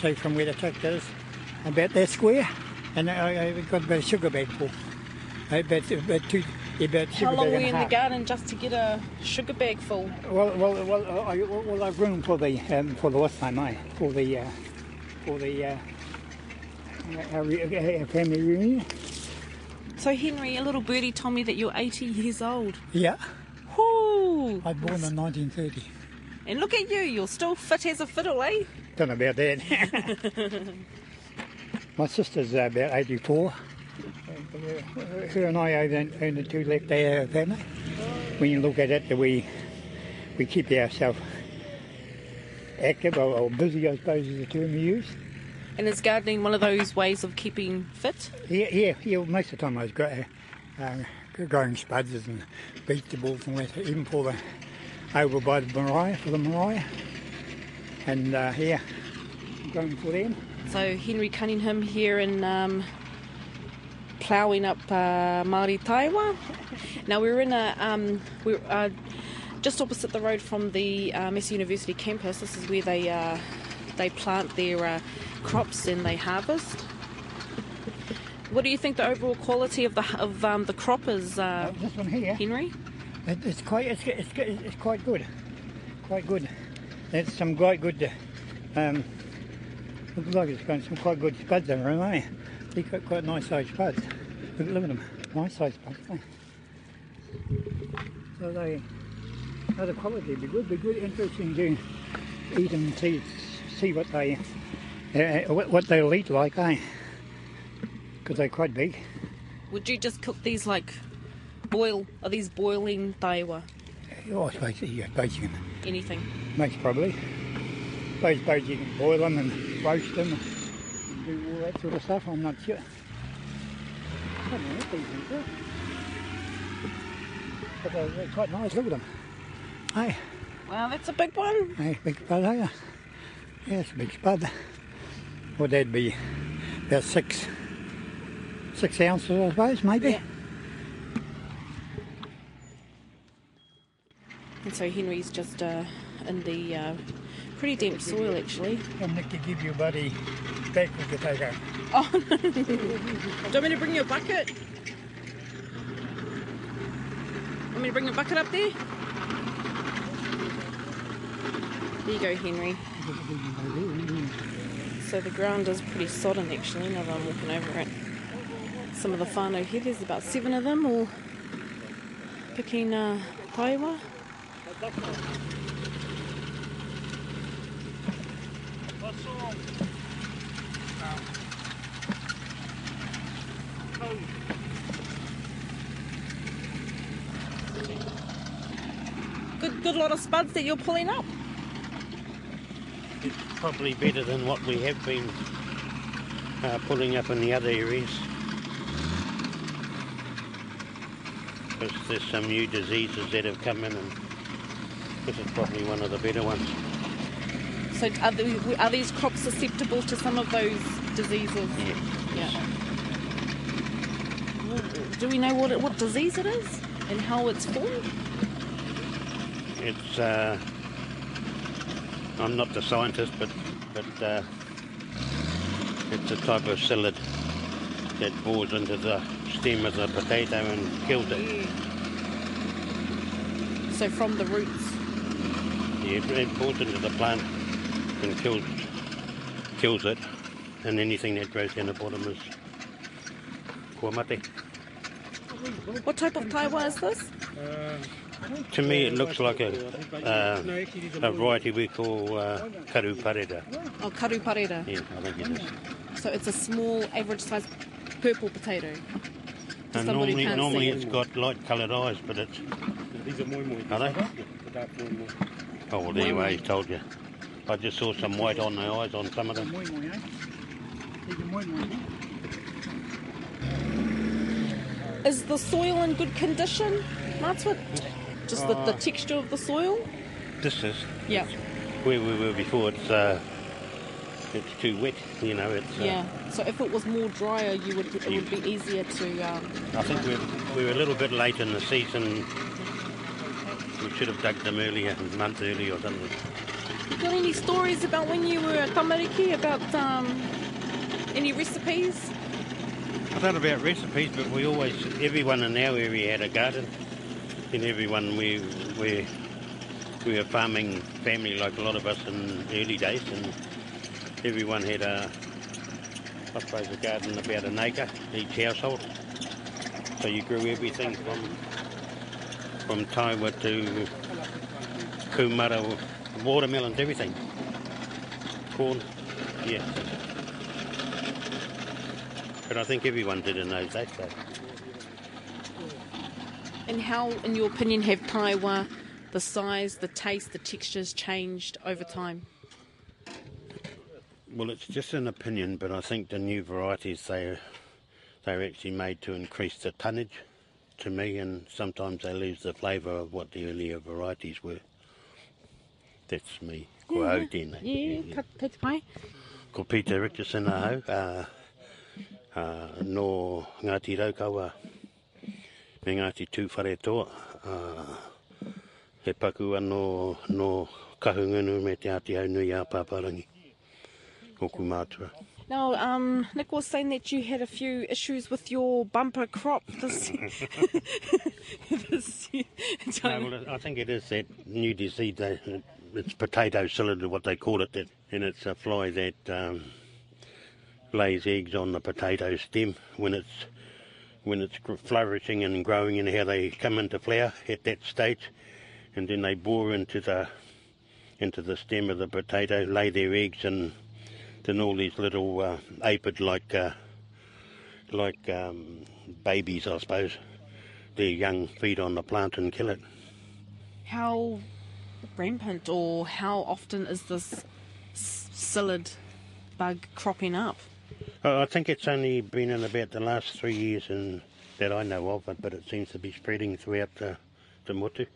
[SPEAKER 7] So from where the tractor is, about that square, and I, I got about a sugar bag full. About, about two, about sugar
[SPEAKER 2] How long
[SPEAKER 7] bag
[SPEAKER 2] were you in the
[SPEAKER 7] half.
[SPEAKER 2] garden just to get a sugar bag full?
[SPEAKER 7] Well, well, well, I, well, I've room for the um, for the what's name, eh? For the uh, for the uh, our, our family reunion.
[SPEAKER 2] So Henry, a little birdie told me that you're 80 years old.
[SPEAKER 7] Yeah,
[SPEAKER 2] Whoo!
[SPEAKER 7] I was born in 1930.
[SPEAKER 2] And look at you, you're still fit as a fiddle, eh?
[SPEAKER 7] Don't know about that. My sister's uh, about 84. Uh, Her and I are the only two left our family. When you look at it, we we keep ourselves active or, or busy, I suppose is the term you use.
[SPEAKER 2] And is gardening one of those ways of keeping fit?
[SPEAKER 7] Yeah, yeah, yeah. Most of the time I was gro- uh, growing spuds and vegetables and that, even for the over by the Mariah for the Mariah, and uh, here I'm going for them.
[SPEAKER 2] So Henry Cunningham here in um, ploughing up uh, Māori Taewa. Now we're in a um, we're uh, just opposite the road from the uh, Massey University campus. This is where they uh, they plant their uh, crops and they harvest. What do you think the overall quality of the of um, the crop is, uh,
[SPEAKER 7] this one here,
[SPEAKER 2] Henry?
[SPEAKER 7] it, it's quite it's, it's, it's quite good, quite good. There's some quite good. Um, looks like it's got some quite good spuds in them, eh? They've got quite nice sized spuds. Look, look at them, nice sized spuds. Eh? So they, the quality be good, be good, interesting to eat and see see what they uh, what, they'll eat like, eh? Because they're quite big.
[SPEAKER 2] Would you just cook these like boil? Are these boiling taewa?
[SPEAKER 7] Oh, I suppose, yeah, I suppose you can,
[SPEAKER 2] Anything?
[SPEAKER 7] most probably. Suppose, suppose you can boil them and roast them and do all that sort of stuff. I'm not sure. I don't know what these things are. But they're, they're quite nice. Look at them. Hey,
[SPEAKER 2] Wow, that's a big one.
[SPEAKER 7] hey, big spud, are Yeah, it's a big spud. Well, that'd be about six, six ounces, I suppose, maybe.
[SPEAKER 2] Yeah. So Henry's just uh, in the uh, pretty damp soil actually.
[SPEAKER 7] I'm Nick to give you a buddy back with the take out.
[SPEAKER 2] Oh, do you want me to bring you a bucket? Want me to bring a bucket up there? There you go, Henry. So the ground is pretty sodden actually now that I'm walking over it. Some of the whānau here, there's about seven of them all picking uh, taewa. Good, good lot of spuds that you're pulling up.
[SPEAKER 8] It's probably better than what we have been uh, pulling up in the other areas. Because there's some new diseases that have come in and this is probably one of the better ones.
[SPEAKER 2] So are, the, are these crops susceptible to some of those diseases?
[SPEAKER 8] Yeah.
[SPEAKER 2] Yeah. Do we know what it, what disease it is and how it's formed?
[SPEAKER 8] It's, uh, I'm not the scientist, but, but uh, it's a type of psyllid that bores into the stem of the potato and kills it.
[SPEAKER 2] So from the roots.
[SPEAKER 8] Yeah, it- it bores into the plant and kills kills it, and anything that grows down the bottom is kuamate.
[SPEAKER 2] What type of taewa is this?
[SPEAKER 8] To me, it looks like a uh, a variety we call uh, karupareda.
[SPEAKER 2] Oh, karu parera.
[SPEAKER 8] Yeah, I think it is.
[SPEAKER 2] So it's a small, average-sized purple potato.
[SPEAKER 8] And normally, normally it's got light-coloured eyes, but it's
[SPEAKER 3] These are moi moi.
[SPEAKER 8] are they?
[SPEAKER 3] The dark moi moi.
[SPEAKER 8] Oh well, there you told you. I just saw some white on the eyes on some of them.
[SPEAKER 7] Moi moi? These are moi moi?
[SPEAKER 2] Is the soil in good condition, Matswit? Just the, the texture of the soil?
[SPEAKER 8] This is
[SPEAKER 2] Yeah.
[SPEAKER 8] where we were before. It's uh, it's too wet. You know, it's. Uh,
[SPEAKER 2] Yeah. So if it was more drier, you would it would be easier to. Um,
[SPEAKER 8] I think we're, we were a little bit late in the season. Should have dug them earlier, a month earlier or something.
[SPEAKER 2] you got any stories about when you were at Tamariki about um, any recipes?
[SPEAKER 8] I don't know about recipes, but we always, everyone in our area had a garden. And everyone, we, we, we were a farming family like a lot of us in early days. And everyone had a, I suppose, a garden about an acre, each household. So you grew everything from, from taewa to kumara, watermelons, everything. Corn, yeah. But I think everyone did in those days. So.
[SPEAKER 2] And how, in your opinion, have taewa, the size, the taste, the textures changed over time?
[SPEAKER 8] Well, it's just an opinion, but I think the new varieties they they're actually made to increase the tonnage to me, and sometimes they lose the flavour of what the earlier varieties were. That's me. Ko
[SPEAKER 2] Yeah.
[SPEAKER 8] au tēnei.
[SPEAKER 2] Yeah, ka, te pai.
[SPEAKER 8] Ko Peter Richardson a hau. Uh, uh, no Ngāti Raukawa me Ngāti Tūwhare toa. Uh, he paku anō no kahungunu me te ati au nui a Paparangi. Oku mātua.
[SPEAKER 2] Now, um, Nick was saying that you had a few issues with your bumper crop this, this year.
[SPEAKER 8] No, well, I think it is that new disease. It's potato psyllid, what they call it, that, and it's a fly that um, lays eggs on the potato stem when it's when it's flourishing and growing, and how they come into flower at that stage, and then they bore into the into the stem of the potato, lay their eggs, and then all these little uh, aphid like uh, like um, babies, I suppose. Their young feed on the plant and kill it.
[SPEAKER 2] How rampant or how often is this psyllid bug cropping up?
[SPEAKER 8] Uh, I think it's only been in about the last three years and that I know of, but, but it seems to be spreading throughout the, the Mutu.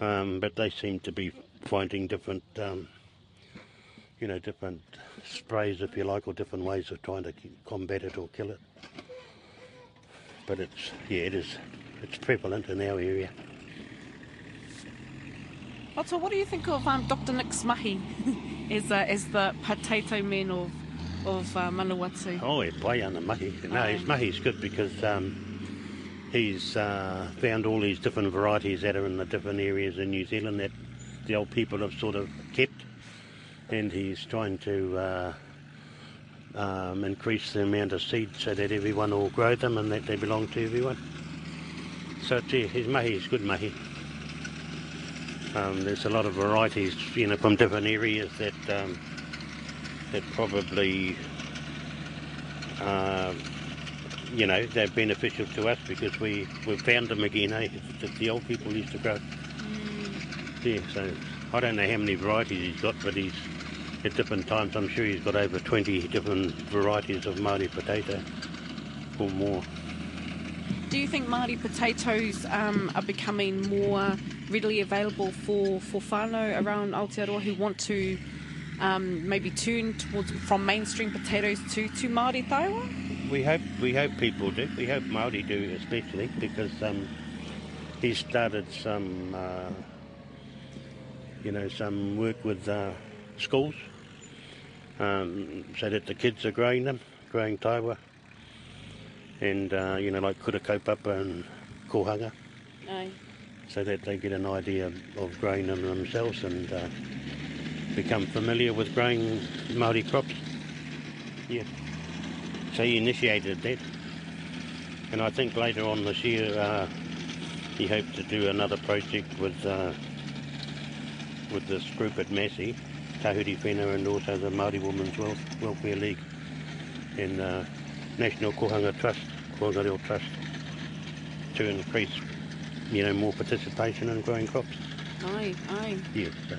[SPEAKER 8] Um, but they seem to be finding different, um, you know, different sprays, if you like, or different ways of trying to combat it or kill it. But it's, yeah, it is, it's prevalent in our area.
[SPEAKER 2] Oto, what do you think of um, Dr. Nick's mahi as, uh, as the potato man of, of uh, Manawatu?
[SPEAKER 8] Oh, e pai ana mahi. No, his mahi's good because um, he's uh, found all these different varieties that are in the different areas in New Zealand that the old people have sort of kept, and he's trying to uh, um, increase the amount of seed so that everyone will grow them and that they belong to everyone. So it's, yeah, his mahi is good mahi. Um, there's a lot of varieties, you know, from different areas that um, that probably uh, you know, they're beneficial to us because we, we found them again, eh? That the old people used to grow. Yeah, so I don't know how many varieties he's got, but he's at different times, I'm sure he's got over 20 different varieties of Māori potato or more.
[SPEAKER 2] Do you think Māori potatoes um, are becoming more readily available for, for whānau around Aotearoa who want to um, maybe turn towards from mainstream potatoes to, to Māori taewa?
[SPEAKER 8] We hope we hope people do. We hope Maori do especially because um, he started some uh, you know some work with uh, schools um, so that the kids are growing them, growing taewa, and uh, you know like kura kaupapa and kohanga,
[SPEAKER 2] Aye.
[SPEAKER 8] so that they get an idea of growing them themselves and uh, become familiar with growing Maori crops. Yeah. So he initiated that. And I think later on this year uh, he hoped to do another project with uh, with this group at Massey, Tāhuri Whenua and also the Māori Women's Wealth, Welfare League and uh, National Kohanga Trust, Kohanga Reo Trust, to increase, you know, more participation in growing crops.
[SPEAKER 2] Aye, aye.
[SPEAKER 8] Yeah, so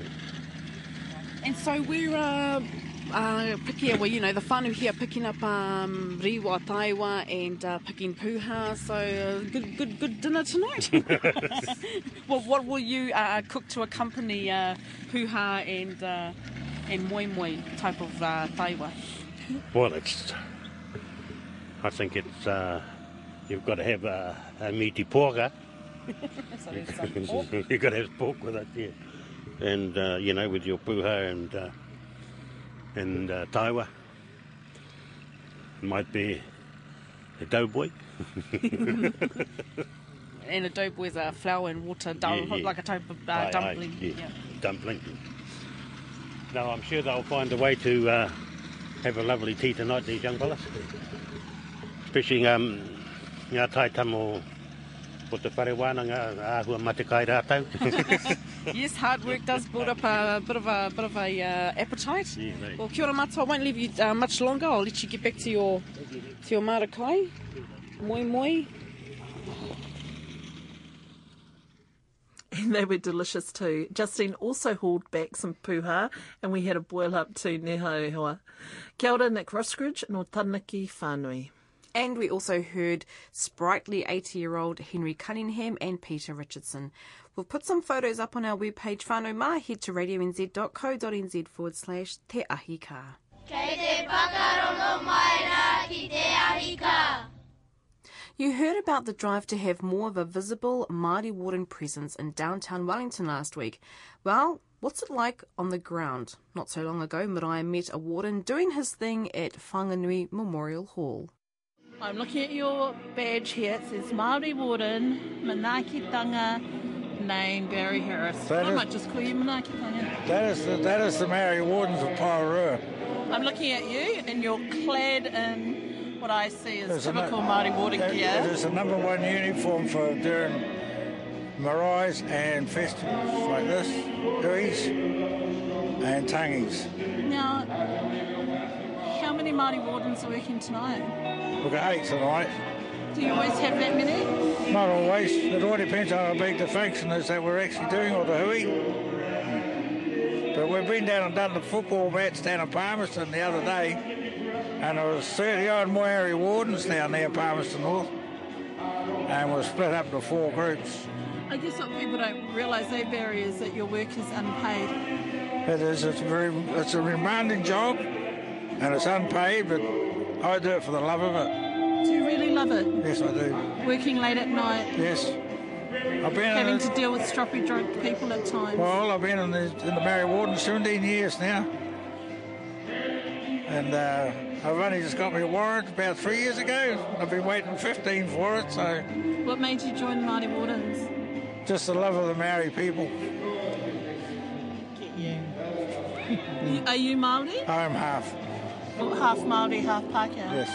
[SPEAKER 2] And so we're uh, uh, picking, well, you know, the whānau here picking up um, riwa taewa and uh, picking puha. So uh, good, good, good dinner tonight. well, what will you uh, cook to accompany uh, puha and uh, and moi moi type of uh, taewa?
[SPEAKER 8] Well, it's. I think it's. Uh, you've got to have a, a meaty porker.
[SPEAKER 2] So pork.
[SPEAKER 8] you've got to have pork with it, yeah. And uh, you know, with your puha and uh, and uh, taewa, might be a doughboy.
[SPEAKER 2] and a dope with a flour and water, dum-
[SPEAKER 8] Yeah, yeah.
[SPEAKER 2] like a type of uh,
[SPEAKER 8] Aye, aye,
[SPEAKER 2] dumpling.
[SPEAKER 8] yeah,
[SPEAKER 2] yeah.
[SPEAKER 8] dumpling. No, I'm sure they'll find a way to uh, have a lovely tea tonight, these young fellas. Especially um, ngā tai tamo o te whare wānanga āhua matakai rātau.
[SPEAKER 2] Yes, hard work does build up a bit of a bit of a uh, appetite.
[SPEAKER 8] Yeah, mate.
[SPEAKER 2] Well, kia ora matua, I won't leave you uh, much longer. I'll let you get back to your to your marakai. Moi moi.
[SPEAKER 1] And they were delicious too. Justine also hauled back some puha and we had a boil up too, neho hoa. Kia ora, Nick Roskridge no Tanaki Whānui.
[SPEAKER 2] And we also heard sprightly 80 year old Henry Cunningham and Peter Richardson. We'll put some photos up on our webpage whānau mā. Head to radionz.co.nz forward slash te ahi ka. You heard about the drive to have more of a visible Māori warden presence in downtown Wellington last week. Well, what's it like on the ground? Not so long ago, Maraea met a warden doing his thing at Whanganui Memorial Hall.
[SPEAKER 1] I'm looking at your badge here. It says Māori Warden, Manaakitanga, name Barry Harris.
[SPEAKER 9] That
[SPEAKER 1] I
[SPEAKER 9] is-
[SPEAKER 1] might just call you Manaakitanga.
[SPEAKER 9] That is the, that is the Maori Wardens of Paurua.
[SPEAKER 1] I'm looking at you and you're clad in what I see as
[SPEAKER 9] It's
[SPEAKER 1] typical
[SPEAKER 9] nu-
[SPEAKER 1] Māori Warden gear.
[SPEAKER 9] It is the number one uniform for during maraes and festivals like this, huis and tangis.
[SPEAKER 1] Now, Māori Wardens are working tonight?
[SPEAKER 9] We've got eight tonight.
[SPEAKER 1] Do you always have that many?
[SPEAKER 9] Not always. It all depends on how big the function is that we're actually doing or the hui. But we've been down and done the football match down in Palmerston the other day, and there was 30 odd Maori wardens down there Palmerston North, and we're split up into four groups.
[SPEAKER 1] I guess what people don't realise, though, Barry, is that your work is unpaid.
[SPEAKER 9] It is. It's a very. It's a demanding job, and it's unpaid. But I do it for the love of it.
[SPEAKER 1] Do you really love it?
[SPEAKER 9] Yes, I do.
[SPEAKER 1] Working late at night,
[SPEAKER 9] Yes. I've been
[SPEAKER 1] having
[SPEAKER 9] the,
[SPEAKER 1] to deal with stroppy drunk people at times.
[SPEAKER 9] well. I've been in the in the Mary Warden 17 years now, and uh, I've only just got my warrant about three years ago. I've been waiting 15 for it. So
[SPEAKER 1] What made you join the Māori Wardens?
[SPEAKER 9] just the love of the Maori people.
[SPEAKER 1] Get You- Are you Māori?
[SPEAKER 9] I'm half.
[SPEAKER 1] Half Māori, half Pākehā?
[SPEAKER 9] Yes.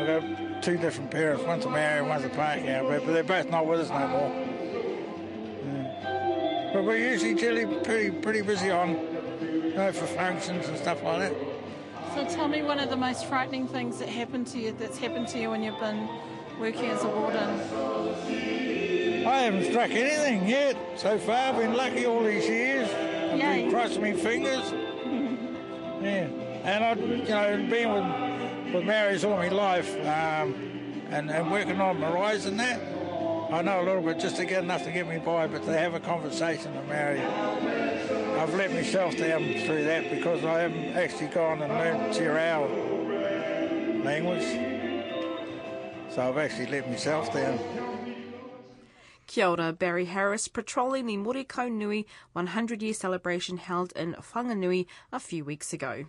[SPEAKER 9] I've got two different parents. One's a Maori, one's a Pākehā, but, but they're both not with us no more. Yeah. But we're usually generally pretty pretty busy on, you know, for functions and stuff like that.
[SPEAKER 1] So tell me one of the most frightening things that happened to you, that's happened to you when you've been working as a warden.
[SPEAKER 9] I haven't struck anything yet so far. I've been lucky all these years. I've
[SPEAKER 1] Yay.
[SPEAKER 9] been crossing my fingers. And I've you know been with with Maoris all my life, um, and and working on maraes and that. I know a little bit just to get enough to get me by, but to have a conversation with Mary, I've let myself down through that because I haven't actually gone and learned Te Reo language. So I've actually let myself down.
[SPEAKER 2] Kia ora, Barry Harris, patrolling the Morikaunui 100 year celebration held in Whanganui a few weeks ago.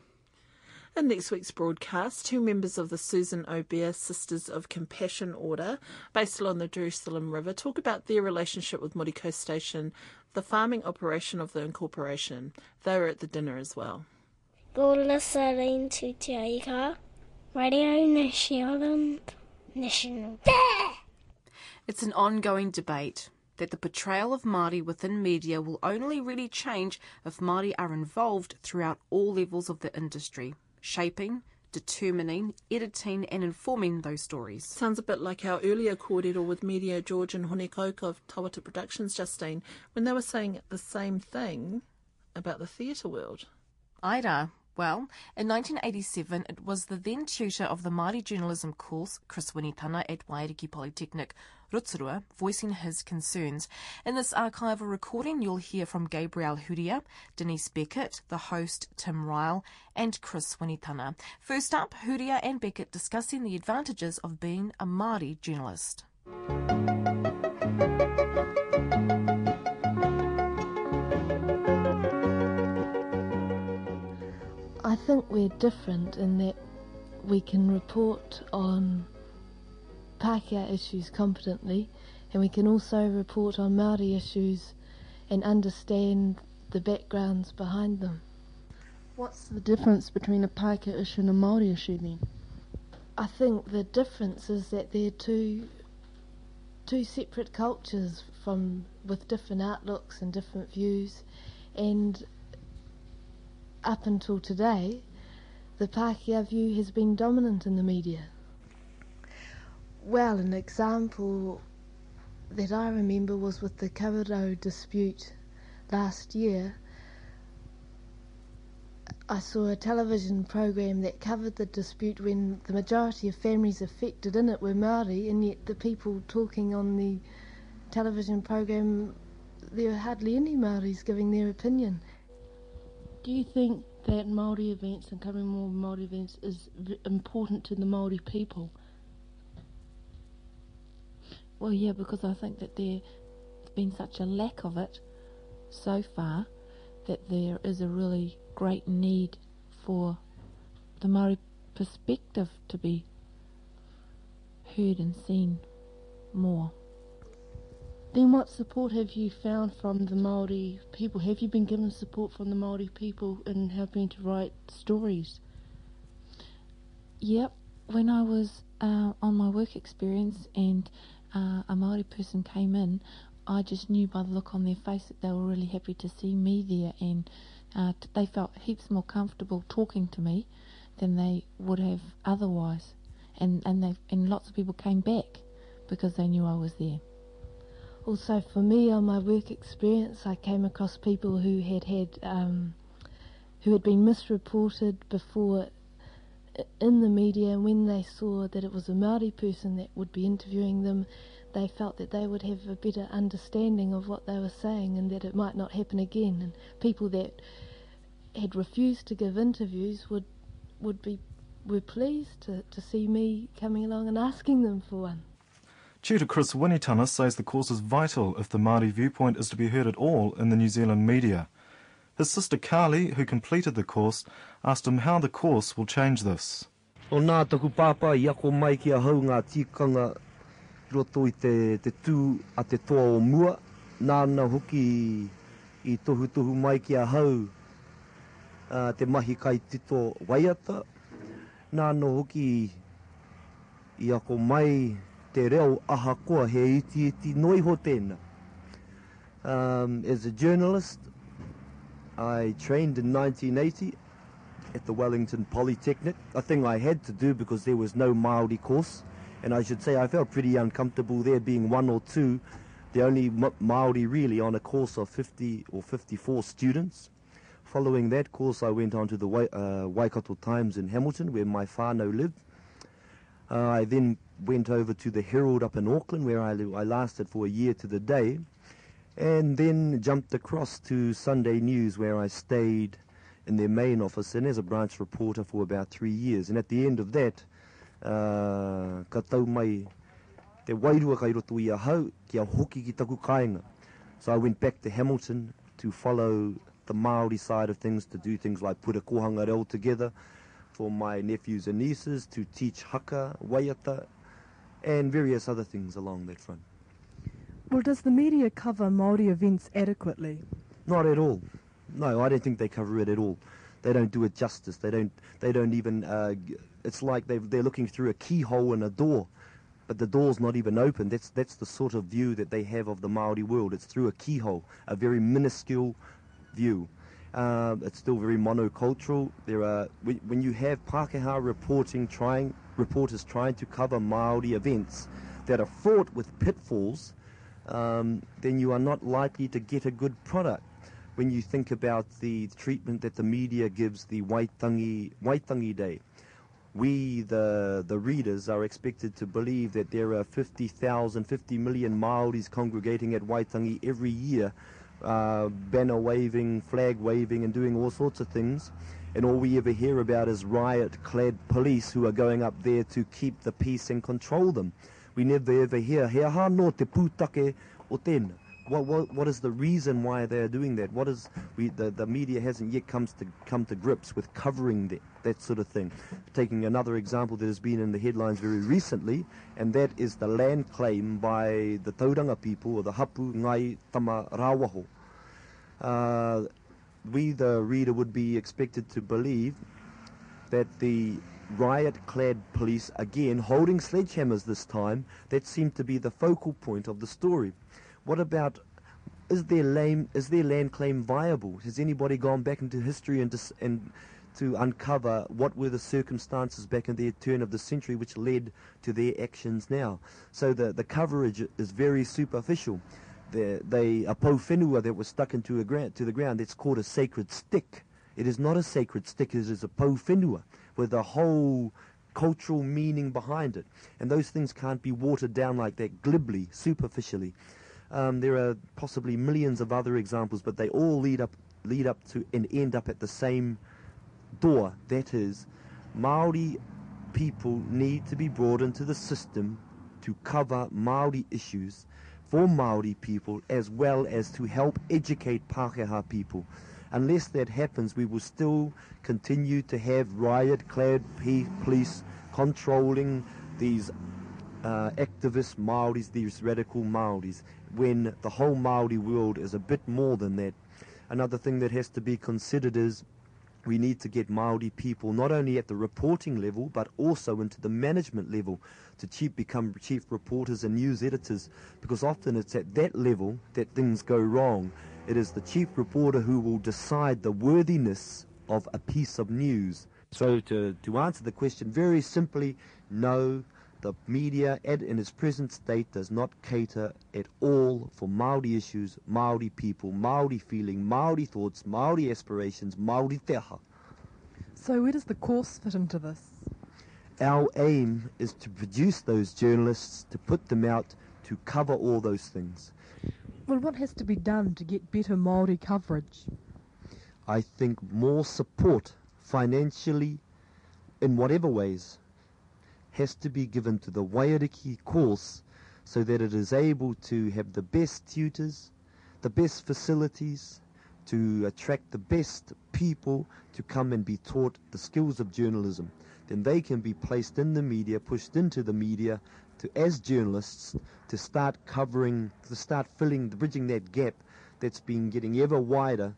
[SPEAKER 1] In next week's broadcast, two members of the Suzanne Aubert Sisters of Compassion Order, based along the Jerusalem River, talk about their relationship with Morikau Station, the farming operation of the incorporation. They were at the dinner as well.
[SPEAKER 10] You're listening to Te Ahi Kaa, Radio National. National.
[SPEAKER 2] It's an ongoing debate that the portrayal of Māori within media will only really change if Māori are involved throughout all levels of the industry, shaping, determining, editing and informing those stories.
[SPEAKER 1] Sounds a bit like our earlier kōrero with Miria George and Hone Kouka of Tawata Productions, Justine, when they were saying the same thing about the theatre world.
[SPEAKER 2] Ida. Well, in 1987, it was the then tutor of the Māori journalism course, Chris Winitana at Waiariki Polytechnic, Rotorua, voicing his concerns. In this archival recording, you'll hear from Gabriel Huria, Denise Beckett, the host Tim Ryle, and Chris Winitana. First up, Huria and Beckett discussing the advantages of being a Māori journalist.
[SPEAKER 11] I think we're different in that we can report on Pākehā issues competently and we can also report on Māori issues and understand the backgrounds behind them.
[SPEAKER 12] What's the difference between a Pākehā issue and a Māori issue then?
[SPEAKER 11] I think the difference is that they're two two separate cultures from with different outlooks and different views and up until today the Pākehā view has been dominant in the media. Well, an example that I remember was with the Kawerau dispute last year. I saw a television program that covered the dispute when the majority of families affected in it were Maori, and yet the people talking on the television program, there were hardly any Maoris giving their opinion.
[SPEAKER 12] Do you think that Maori events and covering more Maori events is important to the Maori people?
[SPEAKER 13] Well, yeah, because I think that there's been such a lack of it so far that there is a really great need for the Maori perspective to be heard and seen more.
[SPEAKER 12] Then what support have you found from the Maori people? Have you been given support from the Maori people in helping to write stories?
[SPEAKER 13] Yep, when I was uh, on my work experience and uh, a Maori person came in, I just knew by the look on their face that they were really happy to see me there, and uh, t- they felt heaps more comfortable talking to me than they would have otherwise, and and they and lots of people came back because they knew I was there.
[SPEAKER 11] Also, for me, on my work experience, I came across people who had had um, who had been misreported before in the media, when they saw that it was a Maori person that would be interviewing them, they felt that they would have a better understanding of what they were saying, and that it might not happen again. And people that had refused to give interviews would would be were pleased to, to see me coming along and asking them for one.
[SPEAKER 14] Tutor Chris Winitana says the course is vital if the Māori viewpoint is to be heard at all in the New Zealand media. His sister Carly, who completed the course, asked him how the course will change this.
[SPEAKER 4] O nā taku pāpā i ako mai ki a hau ngā tikanga roto i te, te tū a te toa o mua. Nāna hoki i tohu tohu mai ki a hau uh, te mahi kai tito waiata. Nāna hoki i ako mai te reo ahakoa he iti iti noi ho tēnā. Um, as a journalist, I trained in 1980 at the Wellington Polytechnic, a thing I had to do because there was no Maori course. And I should say I felt pretty uncomfortable there being one or two, the only Maori really on a course of 50 or 54 students. Following that course, I went on to the uh, Waikato Times in Hamilton, where my whānau lived. Uh, I then went over to the Herald up in Auckland, where I, I lasted for a year to the day, and then jumped across to Sunday News, where I stayed in their main office and as a branch reporter for about three years. And at the end of that, uh, ka tau mai te wairua kai roto i a hau, kia hoki ki taku kāinga. So I went back to Hamilton to follow the Māori side of things, to do things like put a kohanga reo together for my nephews and nieces, to teach haka, waiata, and various other things along that front.
[SPEAKER 15] Well, does the media cover Māori events adequately?
[SPEAKER 4] Not at all. No, I don't think they cover it at all. They don't do it justice. They don't. They don't even. Uh, it's like they they're looking through a keyhole in a door, but the door's not even open. That's that's the sort of view that they have of the Maori world. It's through a keyhole, a very minuscule view. Uh, it's still very monocultural. There are when, you have Pākehā reporting, trying reporters trying to cover Maori events that are fraught with pitfalls, um, then you are not likely to get a good product. When you think about the treatment that the media gives the Waitangi, Waitangi Day, we, the, the readers, are expected to believe that there are 50,000, 50 million Maoris congregating at Waitangi every year, uh, banner waving, flag waving, and doing all sorts of things. And all we ever hear about is riot clad police who are going up there to keep the peace and control them. We never ever hear, he aha no te pūtake o tēnā. What, what, what is the reason why they are doing that? What is we, the, the media hasn't yet comes to come to grips with covering that, that sort of thing. Taking another example that has been in the headlines very recently, and that is the land claim by the Tauranga people or the Hapu Ngai Tama Rawaho. Uh, we, the reader, would be expected to believe that the riot-clad police, again holding sledgehammers this time, that seemed to be the focal point of the story. What about is their land is their land claim viable? Has anybody gone back into history and dis, and to uncover what were the circumstances back in the turn of the century which led to their actions now? So the the coverage is very superficial. The, they a po whenua that was stuck into a ground to the ground. It's called a sacred stick. It is not a sacred stick, it is a po whenua with a whole cultural meaning behind it. And those things can't be watered down like that glibly, superficially. Um, there are possibly millions of other examples, but they all lead up, lead up to and end up at the same door. That is, Maori people need to be brought into the system to cover Maori issues for Maori people as well as to help educate Pākehā people. Unless that happens, we will still continue to have riot-clad police controlling these uh, activist Maoris, these radical Maoris, when the whole Maori world is a bit more than that. Another thing that has to be considered is we need to get Maori people not only at the reporting level but also into the management level to chief, become chief reporters and news editors because often it's at that level that things go wrong. It is the chief reporter who will decide the worthiness of a piece of news. So to, to answer the question very simply, no, the media in its present state does not cater at all for Maori issues, Maori people, Maori feeling, Maori thoughts, Maori aspirations, Maori teha.
[SPEAKER 15] So where does the course fit into this?
[SPEAKER 4] Our aim is to produce those journalists, to put them out, to cover all those things.
[SPEAKER 15] Well, what has to be done to get better Maori coverage?
[SPEAKER 4] I think more support financially in whatever ways has to be given to the Waiariki course so that it is able to have the best tutors, the best facilities, to attract the best people to come and be taught the skills of journalism. Then they can be placed in the media, pushed into the media to, as journalists, to start covering, to start filling, bridging that gap that's been getting ever wider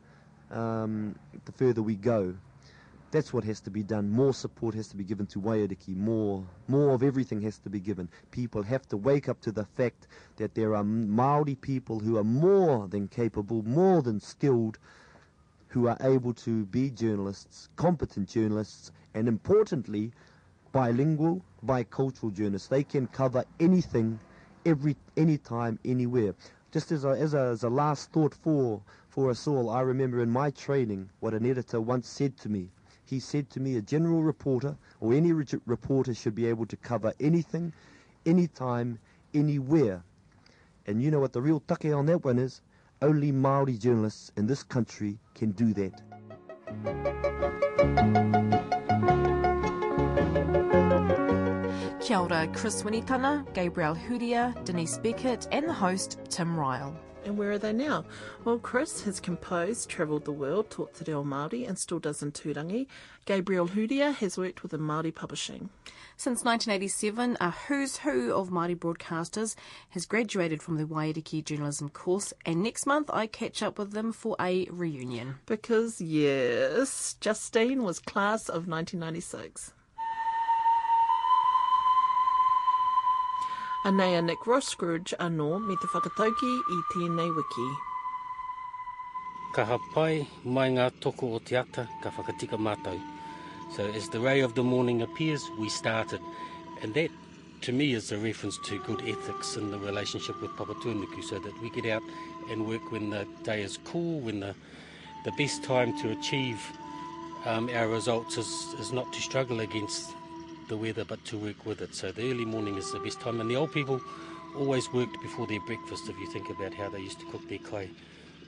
[SPEAKER 4] um, the further we go. That's what has to be done. More support has to be given to Waiariki. More, more of everything has to be given. People have to wake up to the fact that there are Maori people who are more than capable, more than skilled, who are able to be journalists, competent journalists, and importantly, bilingual, bicultural journalists. They can cover anything, every, anytime, anywhere. Just as a, as a, as a last thought for, for us all, I remember in my training what an editor once said to me he said to me, a general reporter or any re- reporter should be able to cover anything, anytime, anywhere. And you know what the real take on that one is? Only Maori journalists in this country can do that.
[SPEAKER 2] Kia ora, Chris Winitana, Gabriel Hudia, Denise Beckett, and the host, Tim Ryle.
[SPEAKER 1] And where are they now? Well, Chris has composed, travelled the world, taught Te Reo Māori and still does in Turangi. Gabriel Hudia has worked within Māori publishing.
[SPEAKER 2] Since 1987, a who's who of Māori broadcasters has graduated from the Waiariki journalism course and next month I catch up with them for a reunion.
[SPEAKER 1] Because, yes, Justine was class of 1996. Anei a Nick Roscridge anō me te whakatauki i tēnei wiki.
[SPEAKER 3] Ka hapai mai ngā toko o te ata, ka whakatika mātou. So as the ray of the morning appears, we started. And that, to me, is a reference to good ethics in the relationship with Papatūnuku so that we get out and work when the day is cool, when the, the best time to achieve um, our results is, is not to struggle against the weather but to work with it. So the early morning is the best time. And the old people always worked before their breakfast, if you think about how they used to cook their kai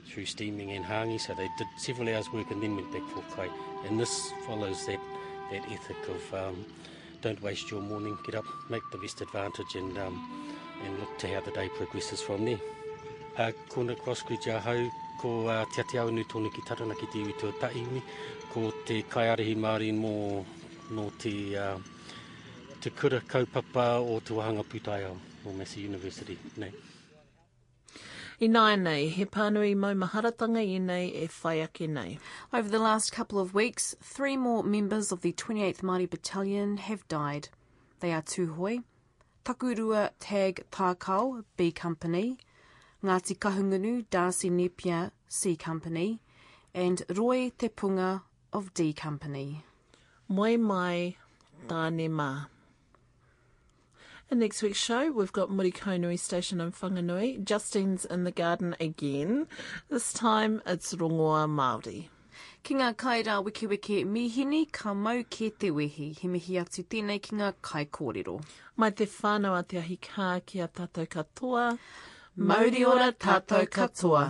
[SPEAKER 3] through steaming and hangi. So they did several hours work and then went back for kai. And this follows that, that ethic of um, don't waste your morning, get up, make the best advantage and, um, and look to how the day progresses from there. Uh, kona Nick Roscridge ko uh, te ate au nu ki tarana ki te iwi tuatahi ko te kaiarehi Māori mō no te uh, te kura kaupapa o te wahanga putaia o Massey University. Nei.
[SPEAKER 1] I nai nei, he pānui mau maharatanga i nei e whai ake nei.
[SPEAKER 2] Over the last couple of weeks, three more members of the 28th Māori Battalion have died. They are Tūhoi, Takurua Tag Tākau, B Company, Ngāti Kahungunu Darcy Nepia, C Company, and Roy Te Punga of D Company.
[SPEAKER 1] Moi mai, tāne mā. In next week's show, we've got Murikonui Station in Whanganui. Justine's in the garden again. This time it's Rongoa Māori.
[SPEAKER 2] Ki ngā kaira wiki wiki mihini, ka mau ke te wehi. He mihi atu tēnei ki ngā kai kōrero.
[SPEAKER 1] Mai te whānau a te ahi kā ki a tātou katoa.
[SPEAKER 2] Mauri ora tātou katoa.